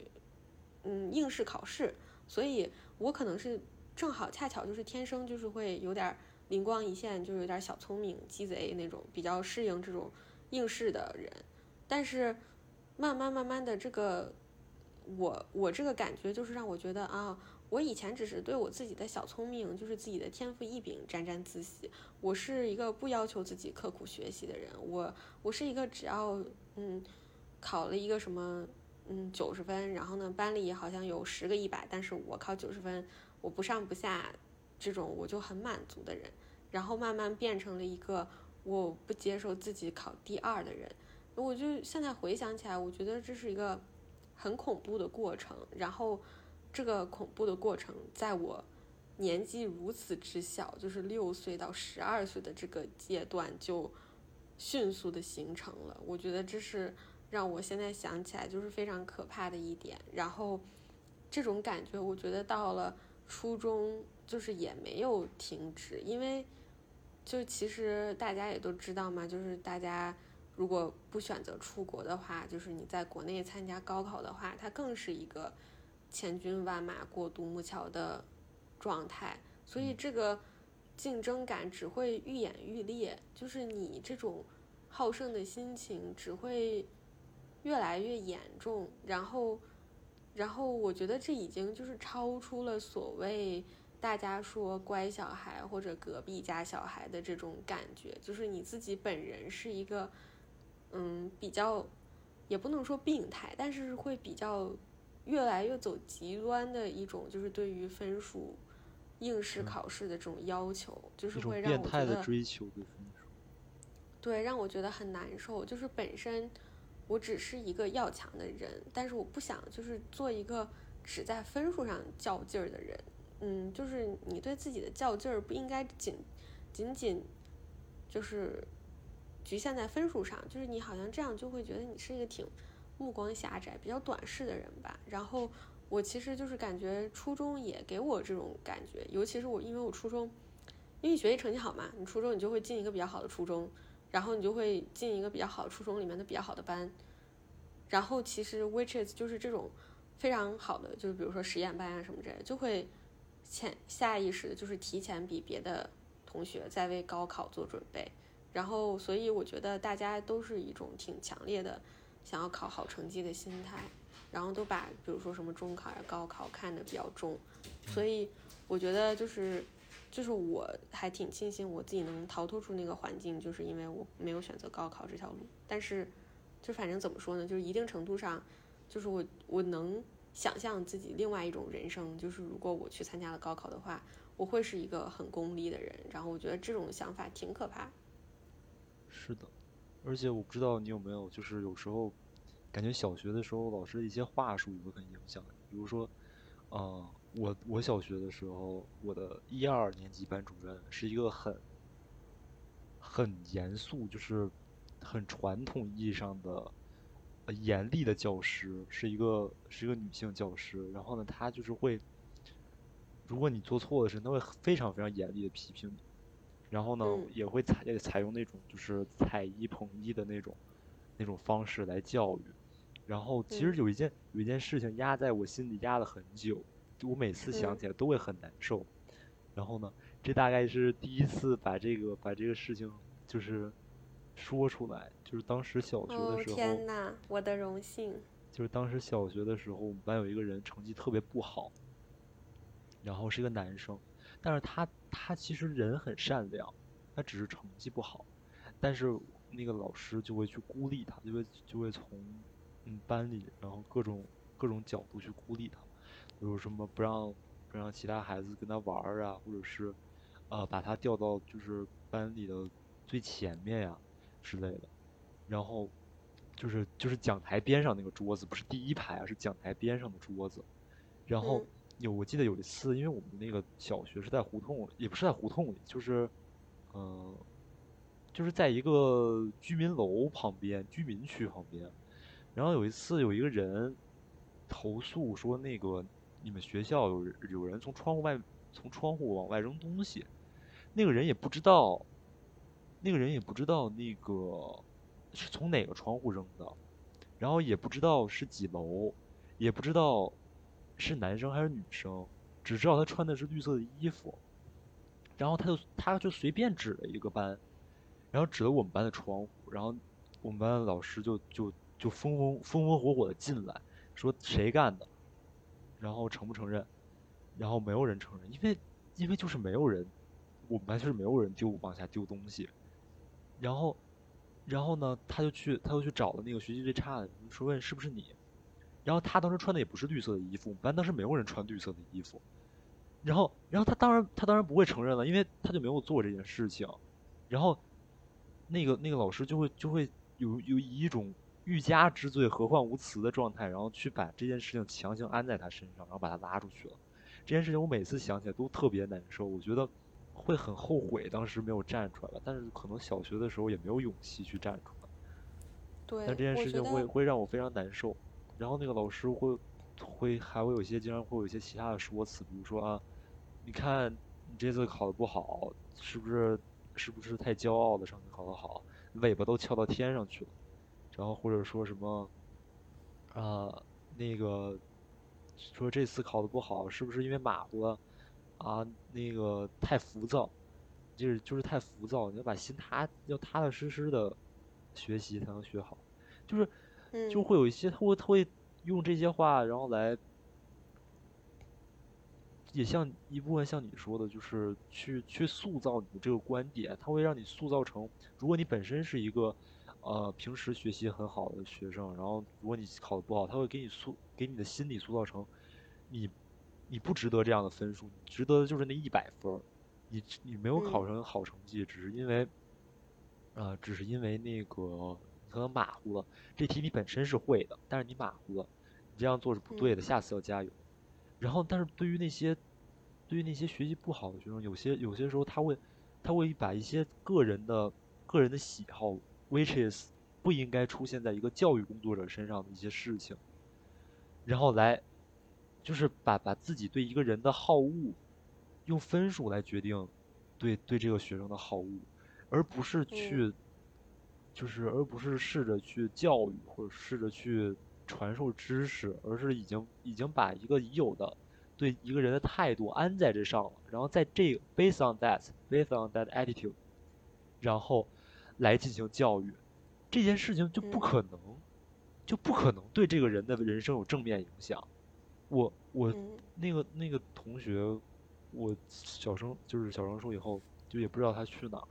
嗯，应试考试。所以我可能是正好恰巧就是天生就是会有点灵光一现，就是有点小聪明、鸡贼那种，比较适应这种应试的人。但是慢慢慢慢的，这个我我这个感觉就是让我觉得啊。我以前只是对我自己的小聪明，就是自己的天赋异禀沾沾自喜。我是一个不要求自己刻苦学习的人。我我是一个只要嗯考了一个什么嗯九十分，然后呢班里好像有十个一百，但是我考九十分，我不上不下，这种我就很满足的人。然后慢慢变成了一个我不接受自己考第二的人。我就现在回想起来，我觉得这是一个很恐怖的过程。然后。这个恐怖的过程，在我年纪如此之小，就是六岁到十二岁的这个阶段，就迅速的形成了。我觉得这是让我现在想起来就是非常可怕的一点。然后这种感觉，我觉得到了初中就是也没有停止，因为就其实大家也都知道嘛，就是大家如果不选择出国的话，就是你在国内参加高考的话，它更是一个。千军万马过独木桥的状态，所以这个竞争感只会愈演愈烈，就是你这种好胜的心情只会越来越严重。然后，然后我觉得这已经就是超出了所谓大家说乖小孩或者隔壁家小孩的这种感觉，就是你自己本人是一个嗯比较也不能说病态，但是会比较。越来越走极端的一种，就是对于分数、应试考试的这种要求，就是会让我觉得追求对分数，对，让我觉得很难受。就是本身我只是一个要强的人，但是我不想就是做一个只在分数上较劲儿的人。嗯，就是你对自己的较劲儿不应该仅仅仅就是局限在分数上，就是你好像这样就会觉得你是一个挺。目光狭窄、比较短视的人吧。然后我其实就是感觉初中也给我这种感觉，尤其是我，因为我初中，因为你学习成绩好嘛，你初中你就会进一个比较好的初中，然后你就会进一个比较好的初中里面的比较好的班。然后其实 which is 就是这种非常好的，就是比如说实验班啊什么之类，就会潜下意识的就是提前比别的同学在为高考做准备。然后所以我觉得大家都是一种挺强烈的。想要考好成绩的心态，然后都把比如说什么中考呀、高考看得比较重，所以我觉得就是，就是我还挺庆幸我自己能逃脱出那个环境，就是因为我没有选择高考这条路。但是，就反正怎么说呢，就是一定程度上，就是我我能想象自己另外一种人生，就是如果我去参加了高考的话，我会是一个很功利的人。然后我觉得这种想法挺可怕。是的。而且我不知道你有没有，就是有时候感觉小学的时候老师的一些话术也会很影响。比如说，呃，我我小学的时候，我的一二年级班主任是一个很很严肃，就是很传统意义上的严厉的教师，是一个是一个女性教师。然后呢，她就是会，如果你做错的事，她会非常非常严厉的批评你。然后呢，也会采也采用那种就是踩一捧一的那种那种方式来教育。然后其实有一件有一件事情压在我心里压了很久，我每次想起来都会很难受。然后呢，这大概是第一次把这个把这个事情就是说出来，就是当时小学的时候。天哪，我的荣幸。就是当时小学的时候，我们班有一个人成绩特别不好，然后是一个男生，但是他他其实人很善良，他只是成绩不好，但是那个老师就会去孤立他，就会就会从嗯班里然后各种各种角度去孤立他，比如什么不让。不让其他孩子跟他玩啊，或者是，呃，把他调到就是班里的最前面呀之类的。然后，就是就是讲台边上那个桌子，不是第一排啊，是讲台边上的桌子。然后有我记得有一次，因为我们那个小学是在胡同，也不是在胡同里，就是，嗯，就是在一个居民楼旁边，居民区旁边。然后有一次有一个人投诉说那个。你们学校有有人从窗户外从窗户往外扔东西，那个人也不知道，那个人也不知道那个是从哪个窗户扔的，然后也不知道是几楼，也不知道是男生还是女生，只知道他穿的是绿色的衣服，然后他就他就随便指了一个班，然后指了我们班的窗户，然后我们班的老师就就就风风风风火火的进来，说谁干的。然后承不承认？然后没有人承认，因为因为就是没有人，我们班就是没有人丢往下丢东西。然后，然后呢，他就去他就去找了那个学习最差的，说问是不是你？然后他当时穿的也不是绿色的衣服，我们班当时没有人穿绿色的衣服。然后，然后他当然他当然不会承认了，因为他就没有做这件事情。然后，那个那个老师就会就会有有以一种。欲加之罪，何患无辞的状态，然后去把这件事情强行安在他身上，然后把他拉出去了。这件事情我每次想起来都特别难受，我觉得会很后悔当时没有站出来，但是可能小学的时候也没有勇气去站出来。对，但这件事情会会让我非常难受。然后那个老师会会还会有些经常会有一些其他的说辞，比如说啊，你看你这次考的不好，是不是是不是太骄傲了？上次考得好，尾巴都翘到天上去了。然后或者说什么，啊，那个说这次考的不好，是不是因为马虎了？啊，那个太浮躁，就是就是太浮躁，你要把心踏，要踏踏实实的学习才能学好。就是，就会有一些他会他会用这些话，然后来，也像一部分像你说的，就是去去塑造你的这个观点，他会让你塑造成，如果你本身是一个。呃，平时学习很好的学生，然后如果你考的不好，他会给你塑，给你的心理塑造成，你，你不值得这样的分数，你值得的就是那一百分，你你没有考成好成绩，只是因为，呃，只是因为那个可能马虎了，这题你本身是会的，但是你马虎了，你这样做是不对的，下次要加油。然后，但是对于那些，对于那些学习不好的学生，有些有些时候他会，他会把一些个人的个人的喜好。which is 不应该出现在一个教育工作者身上的一些事情，然后来，就是把把自己对一个人的好恶，用分数来决定，对对这个学生的好恶，而不是去，就是而不是试着去教育或者试着去传授知识，而是已经已经把一个已有的对一个人的态度安在这上了，然后在这 based on that based on that attitude，然后。来进行教育，这件事情就不可能，就不可能对这个人的人生有正面影响。我我那个那个同学，我小升就是小升初以后就也不知道他去哪儿，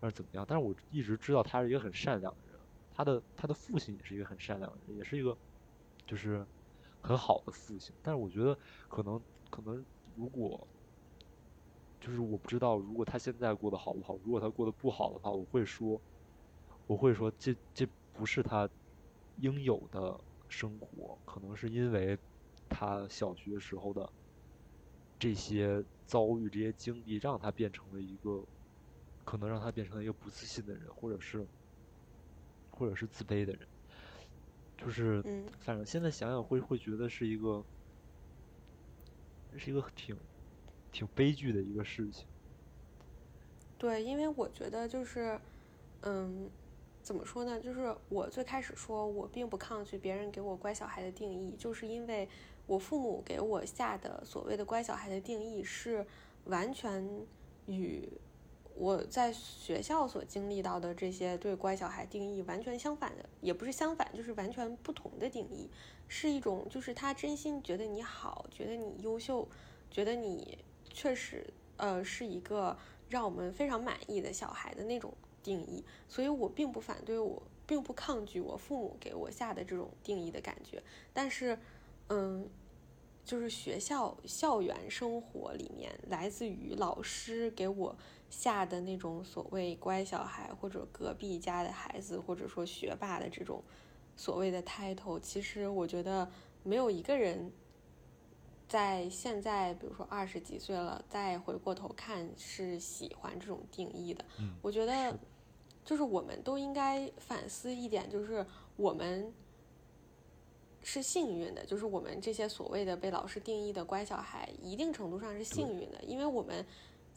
还是怎么样。但是我一直知道他是一个很善良的人，他的他的父亲也是一个很善良的人，也是一个就是很好的父亲。但是我觉得可能可能如果。就是我不知道，如果他现在过得好不好？如果他过得不好的话，我会说，我会说，这这不是他应有的生活，可能是因为他小学时候的这些遭遇、这些经历，让他变成了一个，可能让他变成了一个不自信的人，或者是，或者是自卑的人。就是嗯反正现在想想会会觉得是一个，是一个挺挺悲剧的一个事情。对，因为我觉得就是，嗯，怎么说呢？就是我最开始说我并不抗拒别人给我乖小孩的定义，就是因为我父母给我下的所谓的乖小孩的定义是完全与我在学校所经历到的这些对乖小孩定义完全相反的，也不是相反，就是完全不同的定义，是一种就是他真心觉得你好，觉得你优秀，觉得你确实呃是一个。让我们非常满意的小孩的那种定义，所以我并不反对我，并不抗拒我父母给我下的这种定义的感觉。但是，嗯，就是学校校园生活里面，来自于老师给我下的那种所谓乖小孩，或者隔壁家的孩子，或者说学霸的这种所谓的 title，其实我觉得没有一个人。在现在，比如说二十几岁了，再回过头看，是喜欢这种定义的。嗯，我觉得，就是我们都应该反思一点，就是我们是幸运的，就是我们这些所谓的被老师定义的乖小孩，一定程度上是幸运的，因为我们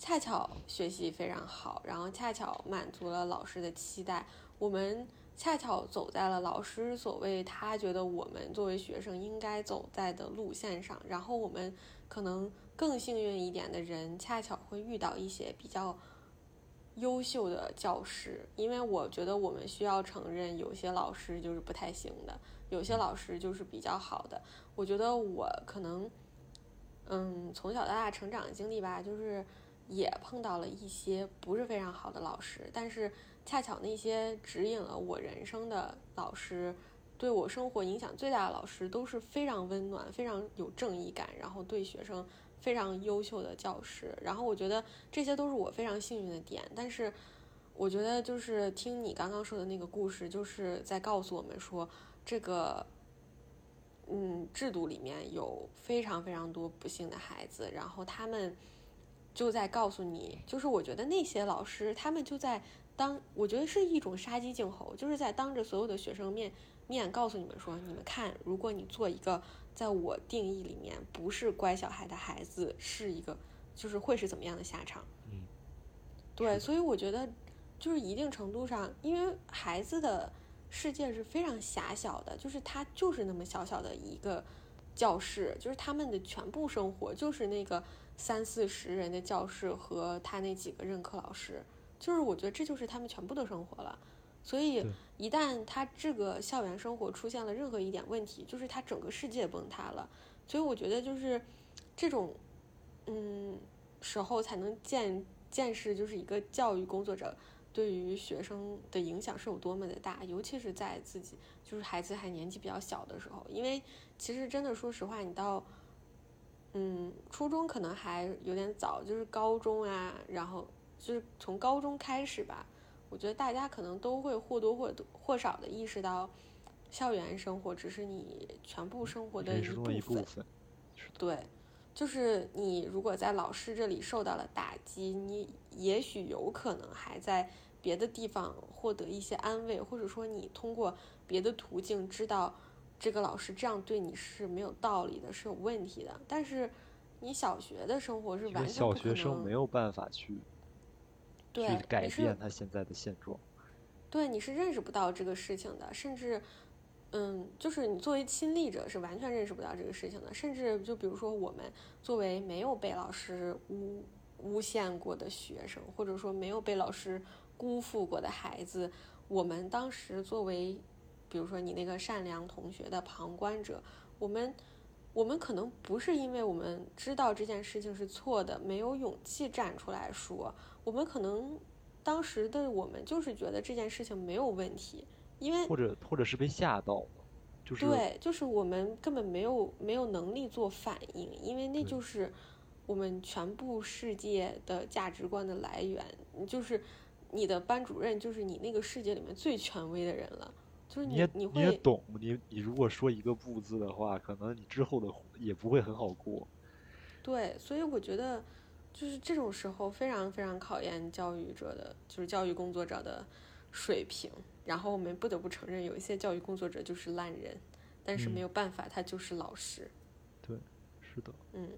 恰巧学习非常好，然后恰巧满足了老师的期待，我们。恰巧走在了老师所谓他觉得我们作为学生应该走在的路线上，然后我们可能更幸运一点的人，恰巧会遇到一些比较优秀的教师，因为我觉得我们需要承认，有些老师就是不太行的，有些老师就是比较好的。我觉得我可能，嗯，从小到大成长经历吧，就是也碰到了一些不是非常好的老师，但是。恰巧那些指引了我人生的老师，对我生活影响最大的老师，都是非常温暖、非常有正义感，然后对学生非常优秀的教师。然后我觉得这些都是我非常幸运的点。但是，我觉得就是听你刚刚说的那个故事，就是在告诉我们说，这个，嗯，制度里面有非常非常多不幸的孩子，然后他们就在告诉你，就是我觉得那些老师，他们就在。当我觉得是一种杀鸡儆猴，就是在当着所有的学生面面告诉你们说，你们看，如果你做一个在我定义里面不是乖小孩的孩子，是一个就是会是怎么样的下场？嗯，对，所以我觉得就是一定程度上，因为孩子的世界是非常狭小的，就是他就是那么小小的一个教室，就是他们的全部生活就是那个三四十人的教室和他那几个任课老师。就是我觉得这就是他们全部的生活了，所以一旦他这个校园生活出现了任何一点问题，就是他整个世界崩塌了。所以我觉得就是这种嗯时候才能见见识，就是一个教育工作者对于学生的影响是有多么的大，尤其是在自己就是孩子还年纪比较小的时候，因为其实真的说实话，你到嗯初中可能还有点早，就是高中啊，然后。就是从高中开始吧，我觉得大家可能都会或多或或少的意识到，校园生活只是你全部生活的一部分。对，就是你如果在老师这里受到了打击，你也许有可能还在别的地方获得一些安慰，或者说你通过别的途径知道这个老师这样对你是没有道理的，是有问题的。但是你小学的生活是完全小学生没有办法去。对，改变他现在的现状。对，你是认识不到这个事情的，甚至，嗯，就是你作为亲历者是完全认识不到这个事情的。甚至就比如说我们作为没有被老师诬诬陷过的学生，或者说没有被老师辜负过的孩子，我们当时作为，比如说你那个善良同学的旁观者，我们我们可能不是因为我们知道这件事情是错的，没有勇气站出来说。我们可能当时的我们就是觉得这件事情没有问题，因为或者或者是被吓到了，就是对，就是我们根本没有没有能力做反应，因为那就是我们全部世界的价值观的来源，就是你的班主任就是你那个世界里面最权威的人了，就是你你你也懂，你你如果说一个不字的话，可能你之后的也不会很好过。对，所以我觉得。就是这种时候非常非常考验教育者的，就是教育工作者的水平。然后我们不得不承认，有一些教育工作者就是烂人，但是没有办法，他就是老师。对，是的。嗯，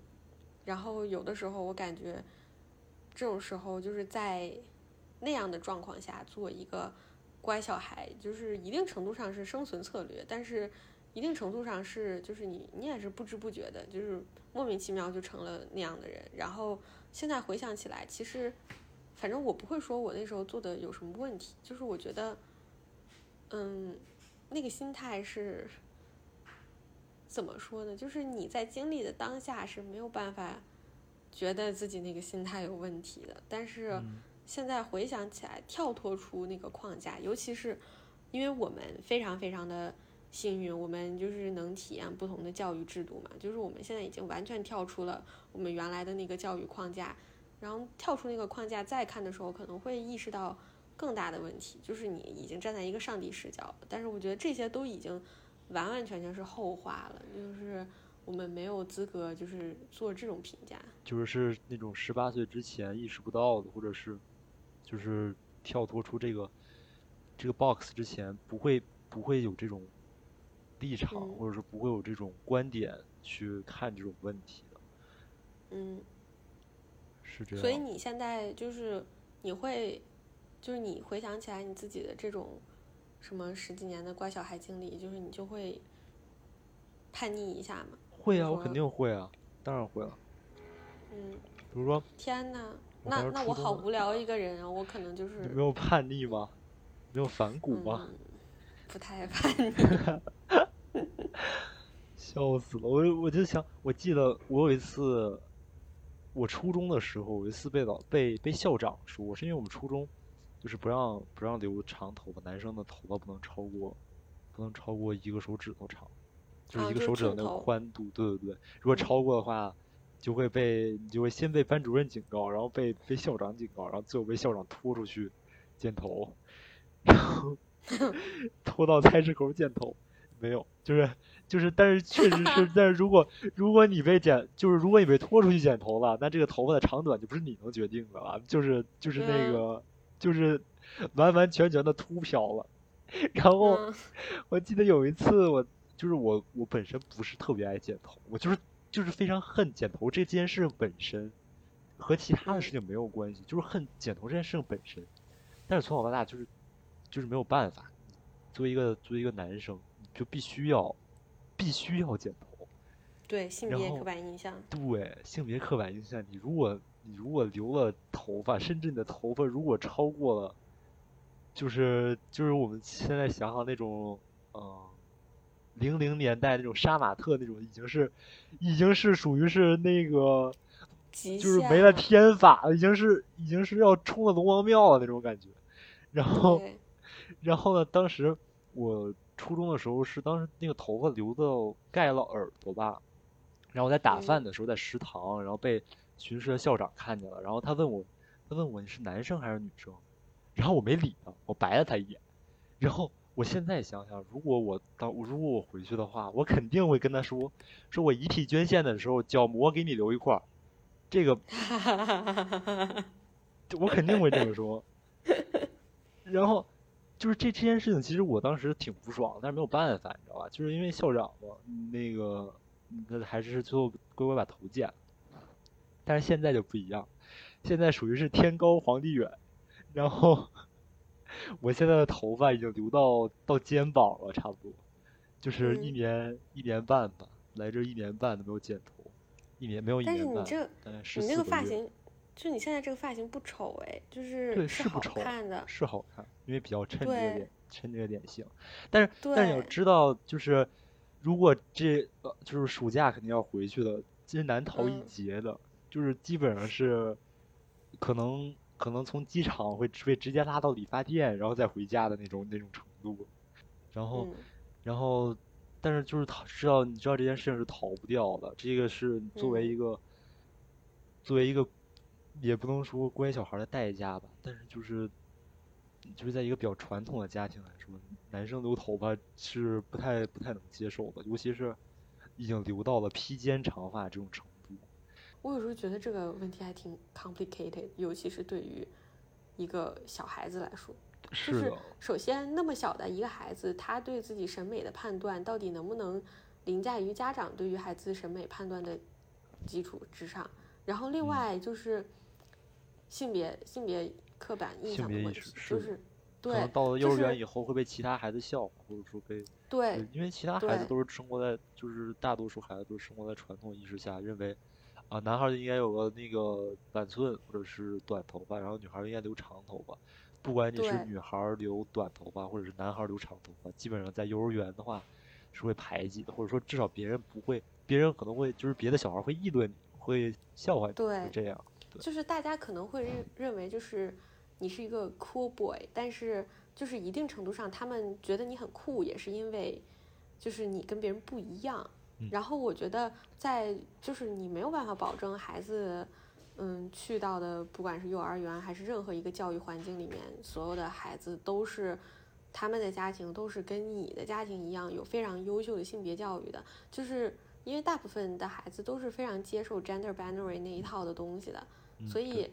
然后有的时候我感觉，这种时候就是在那样的状况下做一个乖小孩，就是一定程度上是生存策略，但是一定程度上是就是你你也是不知不觉的，就是莫名其妙就成了那样的人。然后现在回想起来，其实反正我不会说我那时候做的有什么问题，就是我觉得。嗯，那个心态是怎么说呢？就是你在经历的当下是没有办法觉得自己那个心态有问题的。但是现在回想起来，跳脱出那个框架，尤其是因为我们非常非常的幸运，我们就是能体验不同的教育制度嘛。就是我们现在已经完全跳出了我们原来的那个教育框架，然后跳出那个框架再看的时候，可能会意识到。更大的问题就是你已经站在一个上帝视角，但是我觉得这些都已经完完全全是后话了，就是我们没有资格就是做这种评价，就是是那种十八岁之前意识不到的，或者是就是跳脱出这个这个 box 之前不会不会有这种立场，或者是不会有这种观点去看这种问题的，嗯，是这样。所以你现在就是你会。就是你回想起来你自己的这种什么十几年的乖小孩经历，就是你就会叛逆一下吗？会啊，我肯定会啊，当然会了。嗯。比如说。天呐，那那我好无聊一个人啊！我可能就是。没有叛逆吗？没有反骨吗？不太叛逆。笑死了！我我就想，我记得我有一次，我初中的时候有一次被老被被校长说，是因为我们初中。就是不让不让留长头发，男生的头发不能超过，不能超过一个手指头长，就是一个手指头那个宽度。对对对，如果超过的话，就会被你就会先被班主任警告，然后被被校长警告，然后最后被校长拖出去剪头，然后 拖到菜市口剪头。没有，就是就是，但是确实是，但是如果如果你被剪，就是如果你被拖出去剪头了，那这个头发的长短就不是你能决定的了，就是就是那个。就是完完全全的秃瓢了，然后我记得有一次，我就是我我本身不是特别爱剪头，我就是就是非常恨剪头这件事本身，和其他的事情没有关系，就是恨剪头这件事情本身。但是从小到大就是就是没有办法，作为一个作为一个男生，就必须要必须要剪头。对性别刻板印象。对性别刻板印象，你如果。你如果留了头发，甚至你的头发如果超过了，就是就是我们现在想想那种，嗯，零零年代那种杀马特那种，已经是，已经是属于是那个，就是没了天法，已经是已经是要冲了龙王庙了那种感觉。然后，然后呢？当时我初中的时候是当时那个头发留到盖了耳朵吧，然后我在打饭的时候在食堂，然后被。巡视的校长看见了，然后他问我，他问我你是男生还是女生，然后我没理他，我白了他一眼，然后我现在想想，如果我当如果我回去的话，我肯定会跟他说，说我遗体捐献的时候角膜给你留一块儿，这个，我肯定会这么说，然后就是这这件事情，其实我当时挺不爽，但是没有办法，你知道吧？就是因为校长嘛，那个那还是最后乖乖把头剪了。但是现在就不一样，现在属于是天高皇帝远，然后我现在的头发已经留到到肩膀了，差不多，就是一年一年半吧，来这一年半都没有剪头，一年没有一年半。但是你这，你那个发型，就你现在这个发型不丑哎，就是对是好看的，是好看，因为比较衬这个脸，衬这个脸型。但是但是你要知道，就是如果这就是暑假肯定要回去的，其实难逃一劫的。就是基本上是，可能可能从机场会被直接拉到理发店，然后再回家的那种那种程度，然后，然后，但是就是逃知道你知道这件事情是逃不掉的，这个是作为一个，作为一个，也不能说乖小孩的代价吧，但是就是，就是在一个比较传统的家庭来说，男生留头发是不太不太能接受的，尤其是已经留到了披肩长发这种程。我有时候觉得这个问题还挺 complicated，尤其是对于一个小孩子来说。就是首先那么小的一个孩子，他对自己审美的判断到底能不能凌驾于家长对于孩子审美判断的基础之上？然后另外就是性别性别刻板印象的问题，就是。可能，到了幼儿园以后会被其他孩子笑话，或者说被对，因为其他孩子都是生活在，就是大多数孩子都是生活在传统意识下，认为啊，男孩就应该有个那个板寸或者是短头发，然后女孩应该留长头发。不管你是女孩留短头发，或者是男孩留长头发，基本上在幼儿园的话是会排挤的，或者说至少别人不会，别人可能会就是别的小孩会议论你，会笑话你，对，这样，就是大家可能会认认为就是。你是一个 cool boy，但是就是一定程度上，他们觉得你很酷，也是因为就是你跟别人不一样。然后我觉得，在就是你没有办法保证孩子，嗯，去到的不管是幼儿园还是任何一个教育环境里面，所有的孩子都是他们的家庭都是跟你的家庭一样有非常优秀的性别教育的，就是因为大部分的孩子都是非常接受 gender binary 那一套的东西的，所以。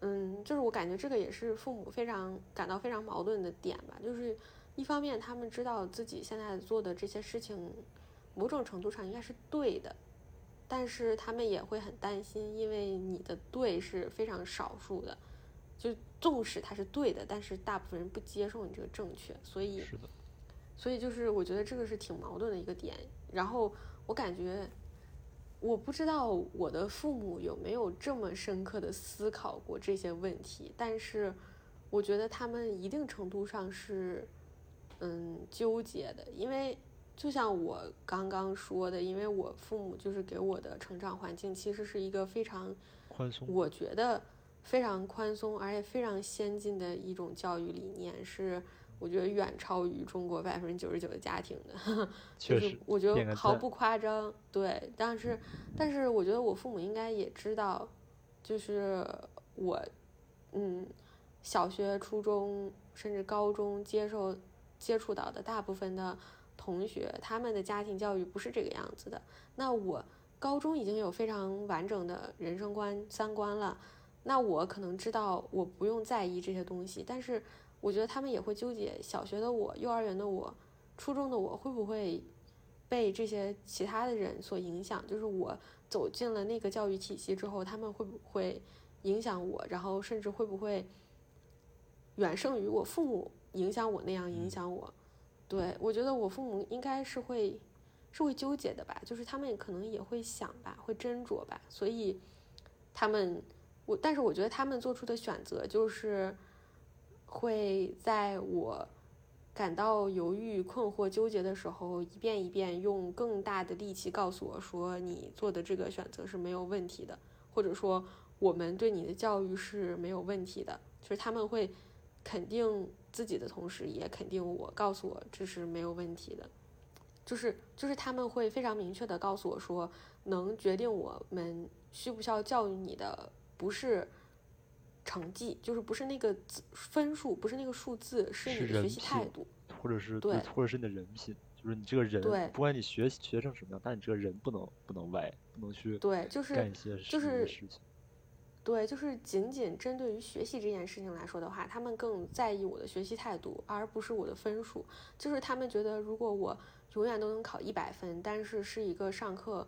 嗯，就是我感觉这个也是父母非常感到非常矛盾的点吧。就是一方面他们知道自己现在做的这些事情，某种程度上应该是对的，但是他们也会很担心，因为你的对是非常少数的，就纵使它是对的，但是大部分人不接受你这个正确，所以，所以就是我觉得这个是挺矛盾的一个点。然后我感觉。我不知道我的父母有没有这么深刻的思考过这些问题，但是我觉得他们一定程度上是，嗯，纠结的。因为就像我刚刚说的，因为我父母就是给我的成长环境其实是一个非常宽松，我觉得非常宽松而且非常先进的一种教育理念是。我觉得远超于中国百分之九十九的家庭的，就是我觉得毫不夸张。对，但是但是我觉得我父母应该也知道，就是我，嗯，小学、初中甚至高中接受接触到的大部分的同学，他们的家庭教育不是这个样子的。那我高中已经有非常完整的人生观、三观了，那我可能知道我不用在意这些东西，但是。我觉得他们也会纠结，小学的我、幼儿园的我、初中的我会不会被这些其他的人所影响？就是我走进了那个教育体系之后，他们会不会影响我？然后甚至会不会远胜于我父母影响我那样影响我？对我觉得我父母应该是会是会纠结的吧，就是他们可能也会想吧，会斟酌吧。所以他们我，但是我觉得他们做出的选择就是。会在我感到犹豫、困惑、纠结的时候，一遍一遍用更大的力气告诉我说：“你做的这个选择是没有问题的，或者说我们对你的教育是没有问题的。”就是他们会肯定自己的同时，也肯定我，告诉我这是没有问题的。就是就是他们会非常明确的告诉我说，能决定我们需不需要教育你的不是。成绩就是不是那个分数，不是那个数字，是你的学习态度，或者是对，或者是你的人品，就是你这个人，对，不管你学学成什么样，但你这个人不能不能歪，不能去对，就是干一些就是事情，对，就是仅仅针对于学习这件事情来说的话，他们更在意我的学习态度，而不是我的分数。就是他们觉得，如果我永远都能考一百分，但是是一个上课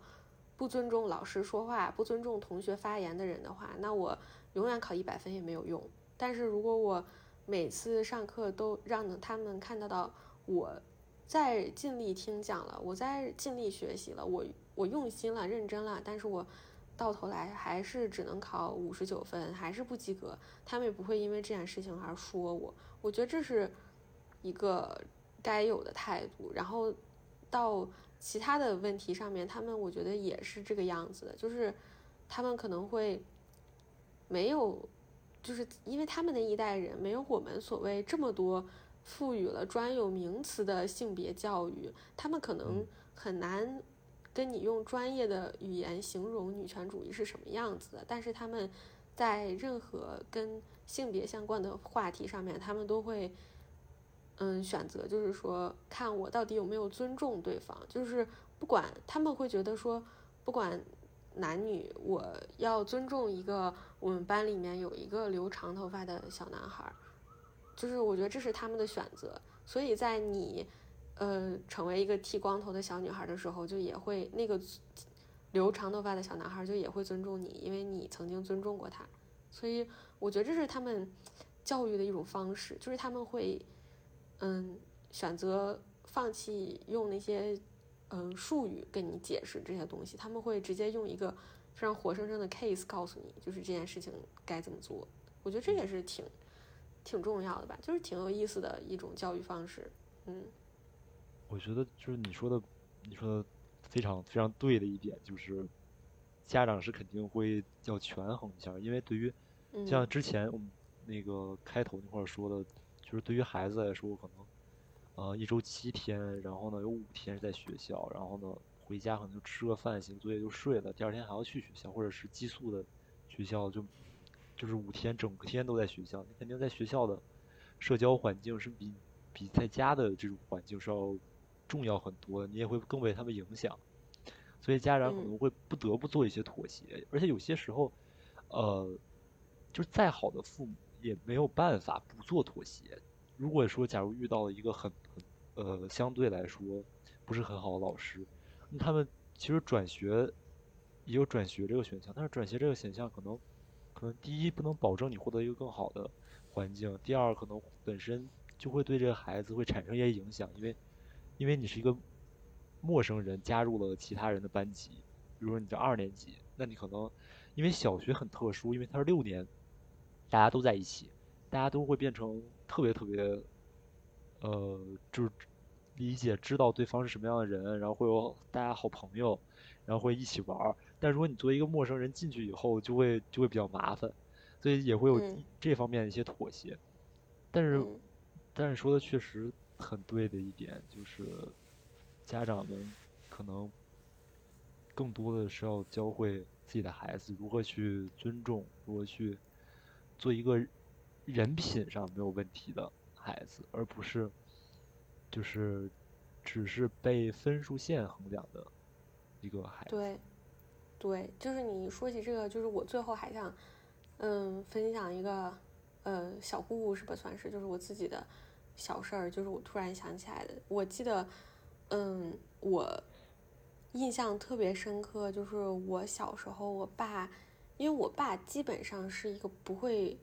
不尊重老师说话、不尊重同学发言的人的话，那我。永远考一百分也没有用，但是如果我每次上课都让他们看得到我在尽力听讲了，我在尽力学习了，我我用心了，认真了，但是我到头来还是只能考五十九分，还是不及格，他们也不会因为这件事情而说我。我觉得这是一个该有的态度。然后到其他的问题上面，他们我觉得也是这个样子的，就是他们可能会。没有，就是因为他们那一代人没有我们所谓这么多赋予了专有名词的性别教育，他们可能很难跟你用专业的语言形容女权主义是什么样子的。但是他们在任何跟性别相关的话题上面，他们都会嗯选择，就是说看我到底有没有尊重对方，就是不管他们会觉得说不管。男女，我要尊重一个我们班里面有一个留长头发的小男孩，就是我觉得这是他们的选择，所以在你呃成为一个剃光头的小女孩的时候，就也会那个留长头发的小男孩就也会尊重你，因为你曾经尊重过他，所以我觉得这是他们教育的一种方式，就是他们会嗯选择放弃用那些嗯术语跟你解释这些东西，他们会直接用一个非常活生生的 case 告诉你，就是这件事情该怎么做。我觉得这也是挺挺重要的吧，就是挺有意思的一种教育方式。嗯，我觉得就是你说的，你说的非常非常对的一点，就是家长是肯定会要权衡一下，因为对于像之前我们那个开头那块说的，就是对于孩子来说，可能呃一周七天，然后呢有五天是在学校，然后呢回家可能就吃个饭、写作业就睡了，第二天还要去学校，或者是寄宿的学校就。就是五天整天都在学校，你肯定在学校的社交环境是比比在家的这种环境是要重要很多，你也会更被他们影响，所以家长可能会不得不做一些妥协，而且有些时候，呃，就是再好的父母也没有办法不做妥协。如果说假如遇到了一个很很呃相对来说不是很好的老师，那他们其实转学也有转学这个选项，但是转学这个选项可能。可能第一不能保证你获得一个更好的环境，第二可能本身就会对这个孩子会产生一些影响，因为因为你是一个陌生人加入了其他人的班级，比如说你这二年级，那你可能因为小学很特殊，因为它是六年，大家都在一起，大家都会变成特别特别，呃，就是理解知道对方是什么样的人，然后会有大家好朋友，然后会一起玩儿。但如果你作为一个陌生人进去以后，就会就会比较麻烦，所以也会有这方面的一些妥协。但是，但是说的确实很对的一点就是，家长们可能更多的是要教会自己的孩子如何去尊重，如何去做一个人品上没有问题的孩子，而不是就是只是被分数线衡量的一个孩子。对。对，就是你说起这个，就是我最后还想，嗯，分享一个，呃，小故事吧，算是，就是我自己的小事儿，就是我突然想起来的。我记得，嗯，我印象特别深刻，就是我小时候，我爸，因为我爸基本上是一个不会，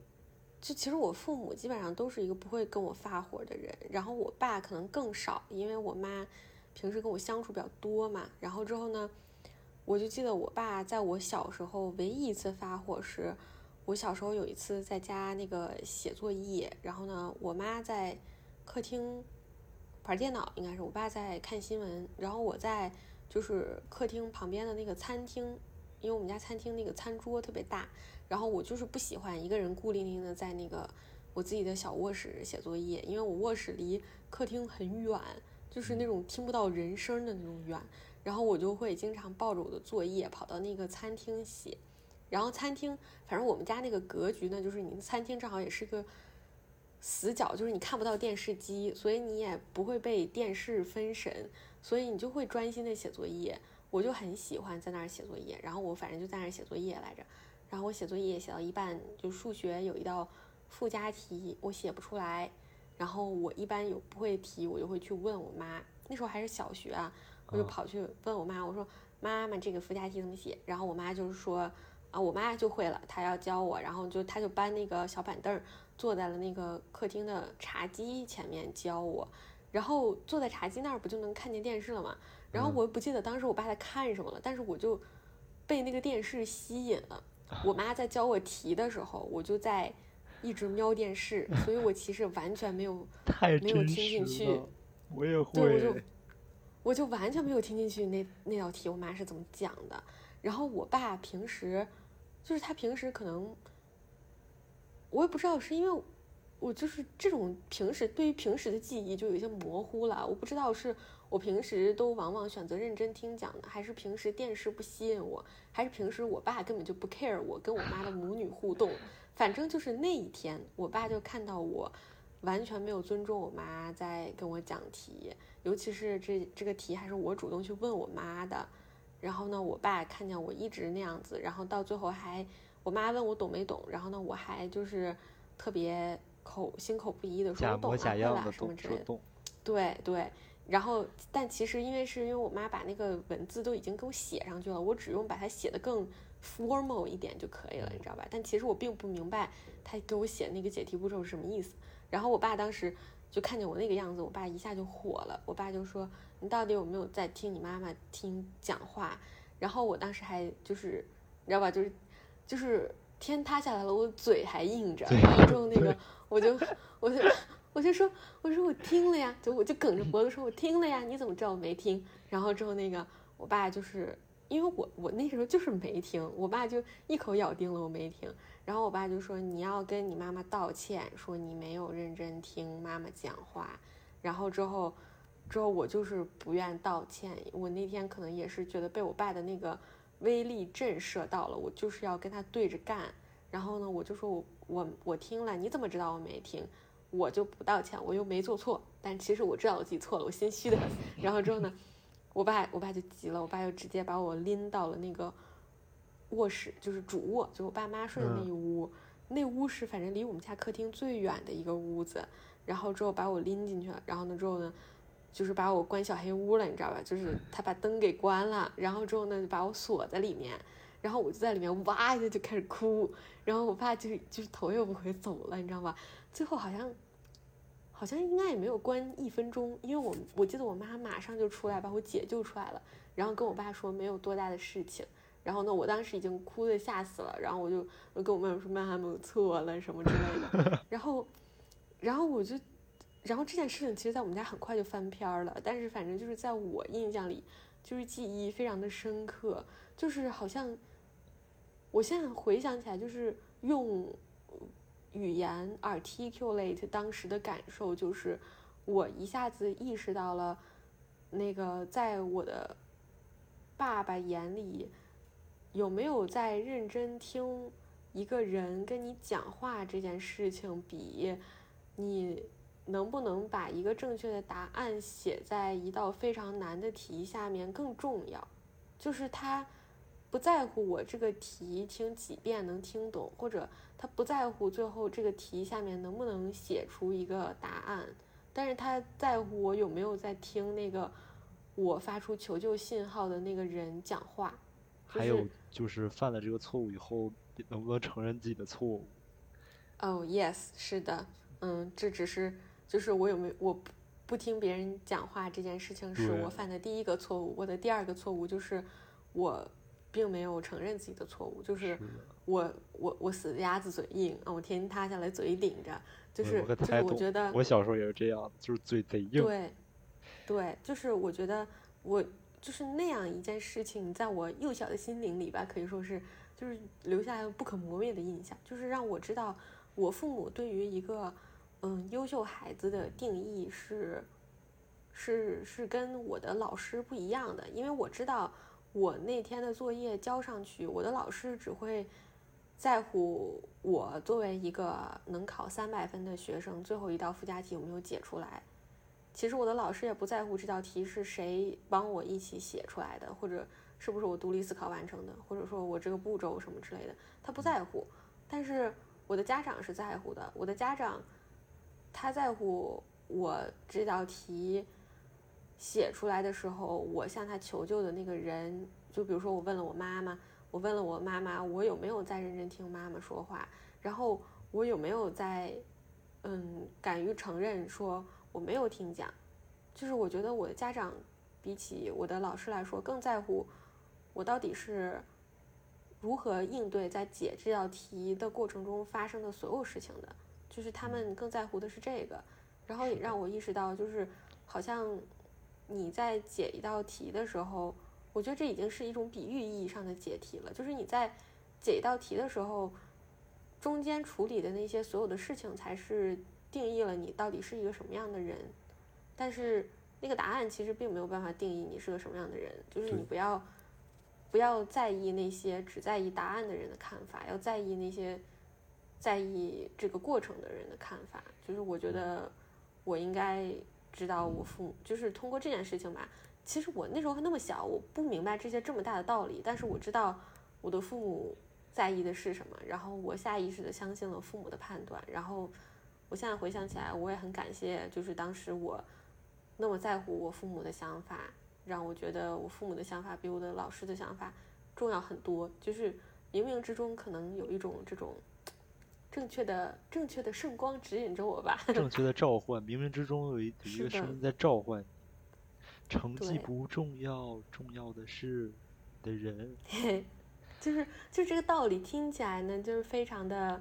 就其实我父母基本上都是一个不会跟我发火的人，然后我爸可能更少，因为我妈平时跟我相处比较多嘛，然后之后呢。我就记得我爸在我小时候唯一一次发火是，我小时候有一次在家那个写作业，然后呢，我妈在客厅玩电脑，应该是我爸在看新闻，然后我在就是客厅旁边的那个餐厅，因为我们家餐厅那个餐桌特别大，然后我就是不喜欢一个人孤零零的在那个我自己的小卧室写作业，因为我卧室离客厅很远，就是那种听不到人声的那种远。然后我就会经常抱着我的作业跑到那个餐厅写，然后餐厅反正我们家那个格局呢，就是你餐厅正好也是个死角，就是你看不到电视机，所以你也不会被电视分神，所以你就会专心的写作业。我就很喜欢在那儿写作业，然后我反正就在那儿写作业来着。然后我写作业写到一半，就数学有一道附加题我写不出来，然后我一般有不会题，我就会去问我妈。那时候还是小学啊。我就跑去问我妈，我说：“妈妈，这个附加题怎么写？”然后我妈就是说：“啊，我妈就会了，她要教我。”然后就她就搬那个小板凳，坐在了那个客厅的茶几前面教我。然后坐在茶几那儿不就能看见电视了吗？然后我不记得当时我爸在看什么了，但是我就被那个电视吸引了。我妈在教我题的时候，我就在一直瞄电视，所以我其实完全没有 没有听进去。我也会。对，我就。我就完全没有听进去那那道题，我妈是怎么讲的。然后我爸平时，就是他平时可能，我也不知道是因为，我就是这种平时对于平时的记忆就有一些模糊了。我不知道是我平时都往往选择认真听讲的，还是平时电视不吸引我，还是平时我爸根本就不 care 我跟我妈的母女互动。反正就是那一天，我爸就看到我。完全没有尊重我妈在跟我讲题，尤其是这这个题还是我主动去问我妈的。然后呢，我爸看见我一直那样子，然后到最后还我妈问我懂没懂，然后呢我还就是特别口心口不一的说我懂啊会啦假样的什么之类的。对对，然后但其实因为是因为我妈把那个文字都已经给我写上去了，我只用把它写的更 formal 一点就可以了，你知道吧？但其实我并不明白她给我写那个解题步骤是什么意思。然后我爸当时就看见我那个样子，我爸一下就火了，我爸就说：“你到底有没有在听你妈妈听讲话？”然后我当时还就是你知道吧，就是就是天塌下来了，我嘴还硬着，然后之后那个我就我就我就说我说我听了呀，就我就梗着脖子说我听了呀，你怎么知道我没听？然后之后那个我爸就是因为我我那时候就是没听，我爸就一口咬定了我没听，然后我爸就说你要跟你妈妈道歉，说你没有认真听妈妈讲话，然后之后之后我就是不愿道歉，我那天可能也是觉得被我爸的那个威力震慑到了，我就是要跟他对着干。然后呢，我就说我我我听了，你怎么知道我没听？我就不道歉，我又没做错，但其实我知道我自己错了，我心虚的很。然后之后呢，我爸我爸就急了，我爸就直接把我拎到了那个卧室，就是主卧，就我爸妈睡的那一屋。那屋是反正离我们家客厅最远的一个屋子。然后之后把我拎进去了，然后呢之后呢，就是把我关小黑屋了，你知道吧？就是他把灯给关了，然后之后呢就把我锁在里面。然后我就在里面哇一下就开始哭，然后我爸就是就是头也不回走了，你知道吧？最后好像好像应该也没有关一分钟，因为我我记得我妈马上就出来把我解救出来了，然后跟我爸说没有多大的事情。然后呢，我当时已经哭的吓死了，然后我就跟我妈说妈妈我错了什么之类的，然后然后我就然后这件事情其实在我们家很快就翻篇了，但是反正就是在我印象里就是记忆非常的深刻，就是好像。我现在回想起来，就是用语言 articulate 当时的感受，就是我一下子意识到了，那个在我的爸爸眼里，有没有在认真听一个人跟你讲话这件事情，比你能不能把一个正确的答案写在一道非常难的题下面更重要。就是他。不在乎我这个题听几遍能听懂，或者他不在乎最后这个题下面能不能写出一个答案，但是他在乎我有没有在听那个我发出求救信号的那个人讲话。还有就是犯了这个错误以后，能不能承认自己的错误？哦，yes，是的，嗯，这只是就是我有没有我不不听别人讲话这件事情是我犯的第一个错误，我的第二个错误就是我。并没有承认自己的错误，就是我我我死鸭子嘴硬啊，我天塌下来嘴顶着，就是就是我觉得我小时候也是这样，就是嘴贼硬。对，对，就是我觉得我就是那样一件事情，在我幼小的心灵里吧，可以说是就是留下不可磨灭的印象，就是让我知道我父母对于一个嗯优秀孩子的定义是是是跟我的老师不一样的，因为我知道。我那天的作业交上去，我的老师只会在乎我作为一个能考三百分的学生，最后一道附加题有没有解出来。其实我的老师也不在乎这道题是谁帮我一起写出来的，或者是不是我独立思考完成的，或者说我这个步骤什么之类的，他不在乎。但是我的家长是在乎的，我的家长他在乎我这道题。写出来的时候，我向他求救的那个人，就比如说我问了我妈妈，我问了我妈妈，我有没有在认真听妈妈说话，然后我有没有在，嗯，敢于承认说我没有听讲，就是我觉得我的家长比起我的老师来说更在乎我到底是如何应对在解这道题的过程中发生的所有事情的，就是他们更在乎的是这个，然后也让我意识到，就是好像。你在解一道题的时候，我觉得这已经是一种比喻意义上的解题了。就是你在解一道题的时候，中间处理的那些所有的事情，才是定义了你到底是一个什么样的人。但是那个答案其实并没有办法定义你是个什么样的人。就是你不要不要在意那些只在意答案的人的看法，要在意那些在意这个过程的人的看法。就是我觉得我应该。知道我父母就是通过这件事情吧。其实我那时候还那么小，我不明白这些这么大的道理。但是我知道我的父母在意的是什么，然后我下意识的相信了父母的判断。然后我现在回想起来，我也很感谢，就是当时我那么在乎我父母的想法，让我觉得我父母的想法比我的老师的想法重要很多。就是冥冥之中可能有一种这种正确的、正确的圣光指引着我吧。正确的召唤，冥冥之中有一有一个声音在召唤你。成绩不重要，重要的是的人。就是就这个道理听起来呢，就是非常的。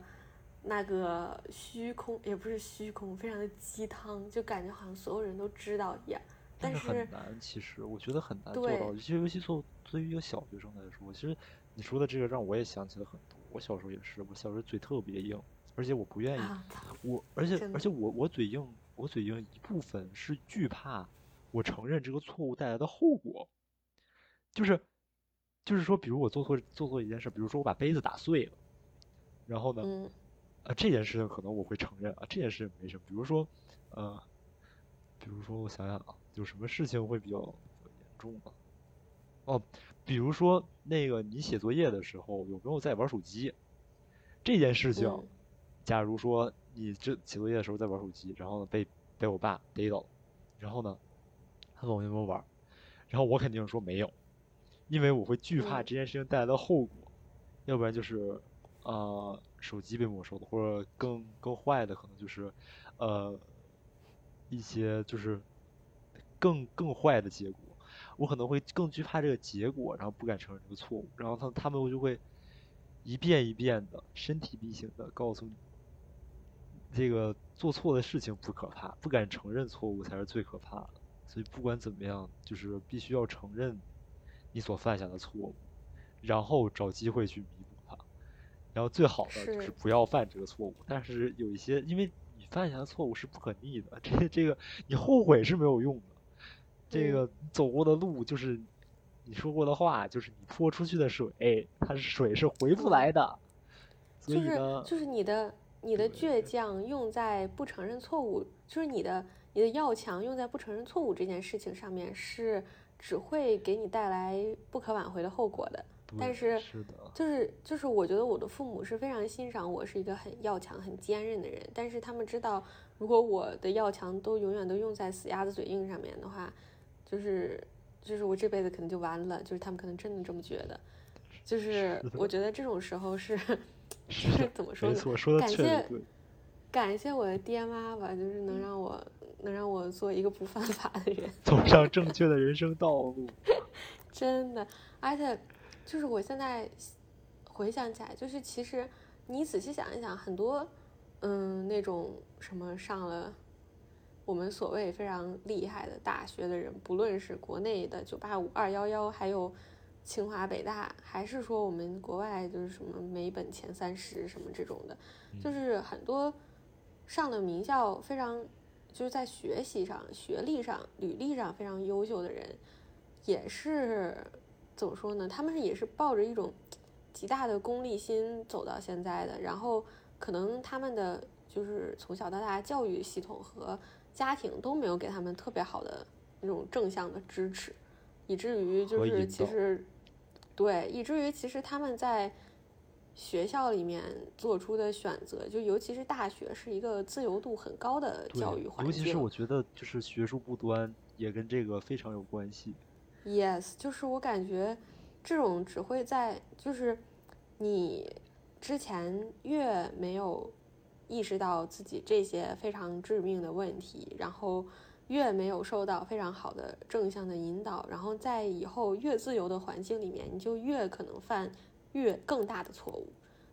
那个虚空也不是虚空，非常的鸡汤，就感觉好像所有人都知道一样。但是很难，其实我觉得很难做到。尤其尤其做对于一个小学生来说，其实你说的这个让我也想起了很多。我小时候也是，我小时候嘴特别硬，而且我不愿意。我而且而且我我嘴硬，我嘴硬一部分是惧怕我承认这个错误带来的后果。就是就是说，比如我做错做错一件事，比如说我把杯子打碎了，然后呢？啊，这件事情可能我会承认啊，这件事情没什么。比如说，呃，比如说我想想啊，有什么事情会比较严重吗？哦，比如说那个你写作业的时候有没有在玩手机？这件事情，假如说你这写作业的时候在玩手机，然后呢被被我爸逮到了，然后呢他问我有没有玩，然后我肯定说没有，因为我会惧怕这件事情带来的后果，要不然就是呃。手机被没收了，或者更更坏的，可能就是，呃，一些就是更更坏的结果。我可能会更惧怕这个结果，然后不敢承认这个错误。然后他他们就会一遍一遍的身体力行的告诉你，这个做错的事情不可怕，不敢承认错误才是最可怕的。所以不管怎么样，就是必须要承认你所犯下的错误，然后找机会去弥补它。然后最好的就是不要犯这个错误，但是有一些，因为你犯下的错误是不可逆的，这这个你后悔是没有用的，这个走过的路就是你说过的话，就是你泼出去的水，它是水是回不来的。就是就是你的你的倔强用在不承认错误，就是你的你的要强用在不承认错误这件事情上面，是只会给你带来不可挽回的后果的。但是，就是就是，我觉得我的父母是非常欣赏我是一个很要强、很坚韧的人。但是他们知道，如果我的要强都永远都用在死鸭子嘴硬上面的话，就是就是我这辈子可能就完了。就是他们可能真的这么觉得。就是我觉得这种时候是 是 怎么说呢？感谢感谢我的爹妈吧，就是能让我能让我做一个不犯法的人，走上正确的人生道路。真的，而且。就是我现在回想起来，就是其实你仔细想一想，很多嗯那种什么上了我们所谓非常厉害的大学的人，不论是国内的九八五、二幺幺，还有清华北大，还是说我们国外就是什么美本前三十什么这种的，就是很多上了名校非常就是在学习上、学历上、履历上非常优秀的人，也是。怎么说呢？他们也是抱着一种极大的功利心走到现在的，然后可能他们的就是从小到大教育系统和家庭都没有给他们特别好的那种正向的支持，以至于就是其实对，以至于其实他们在学校里面做出的选择，就尤其是大学是一个自由度很高的教育环境，尤其是我觉得就是学术不端也跟这个非常有关系。Yes，就是我感觉，这种只会在就是你之前越没有意识到自己这些非常致命的问题，然后越没有受到非常好的正向的引导，然后在以后越自由的环境里面，你就越可能犯越更大的错误。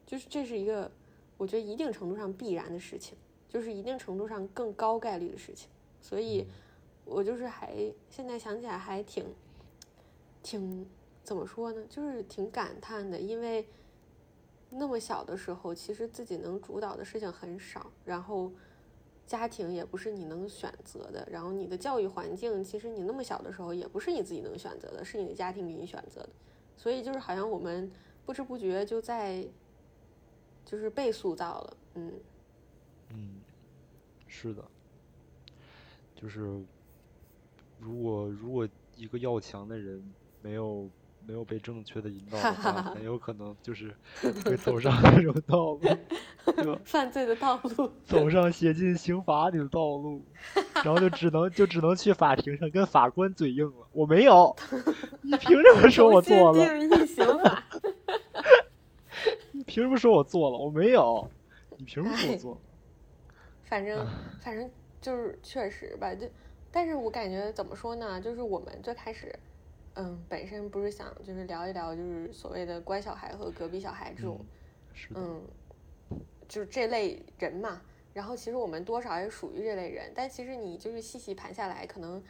就是这是一个我觉得一定程度上必然的事情，就是一定程度上更高概率的事情。所以，我就是还现在想起来还挺。挺怎么说呢？就是挺感叹的，因为那么小的时候，其实自己能主导的事情很少，然后家庭也不是你能选择的，然后你的教育环境，其实你那么小的时候也不是你自己能选择的，是你的家庭给你选择的，所以就是好像我们不知不觉就在就是被塑造了，嗯嗯，是的，就是如果如果一个要强的人。没有没有被正确的引导的话，很有可能就是 会走上那种道路，对吧？犯罪的道路，走上写进刑法里的道路，然后就只能就只能去法庭上跟法官嘴硬了。我没有，你凭什么说我做了？定义刑法。你凭什么说我做了？我没有，你凭什么说我做？反正反正就是确实吧，就但是我感觉怎么说呢？就是我们最开始，嗯，本身不是想就是聊一聊，就是所谓的乖小孩和隔壁小孩这种，嗯，就是这类人嘛。然后其实我们多少也属于这类人，但其实你就是细细盘下来，可能，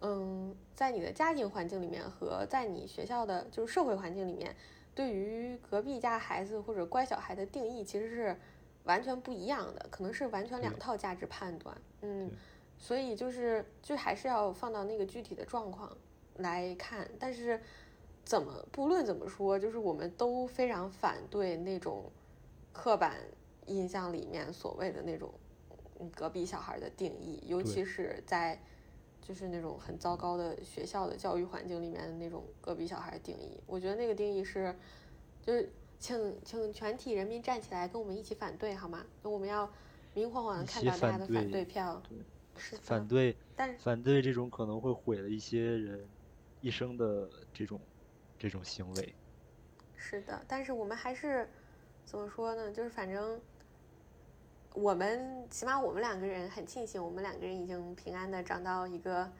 嗯，在你的家庭环境里面和在你学校的就是社会环境里面，对于隔壁家孩子或者乖小孩的定义其实是。完全不一样的，可能是完全两套价值判断，嗯，所以就是就还是要放到那个具体的状况来看。但是怎么不论怎么说，就是我们都非常反对那种刻板印象里面所谓的那种隔壁小孩的定义，尤其是在就是那种很糟糕的学校的教育环境里面的那种隔壁小孩定义。我觉得那个定义是就是。请请全体人民站起来，跟我们一起反对好吗？那我们要明晃晃的看到大家的反对票，是反对，但反对这种可能会毁了一些人一生的这种这种行为。是的，但是我们还是怎么说呢？就是反正我们起码我们两个人很庆幸，我们两个人已经平安的长到一个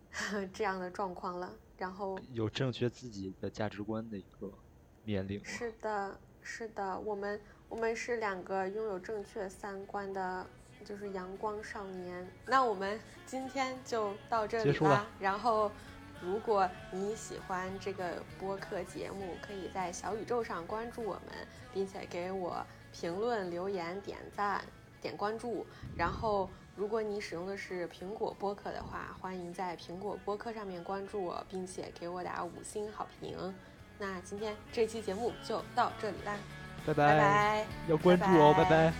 这样的状况了，然后有正确自己的价值观的一个。年龄是的，是的，我们我们是两个拥有正确三观的，就是阳光少年。那我们今天就到这里吧。然后，如果你喜欢这个播客节目，可以在小宇宙上关注我们，并且给我评论、留言、点赞、点关注。然后，如果你使用的是苹果播客的话，欢迎在苹果播客上面关注我，并且给我打五星好评。那今天这期节目就到这里啦，拜拜，要关注哦，拜拜。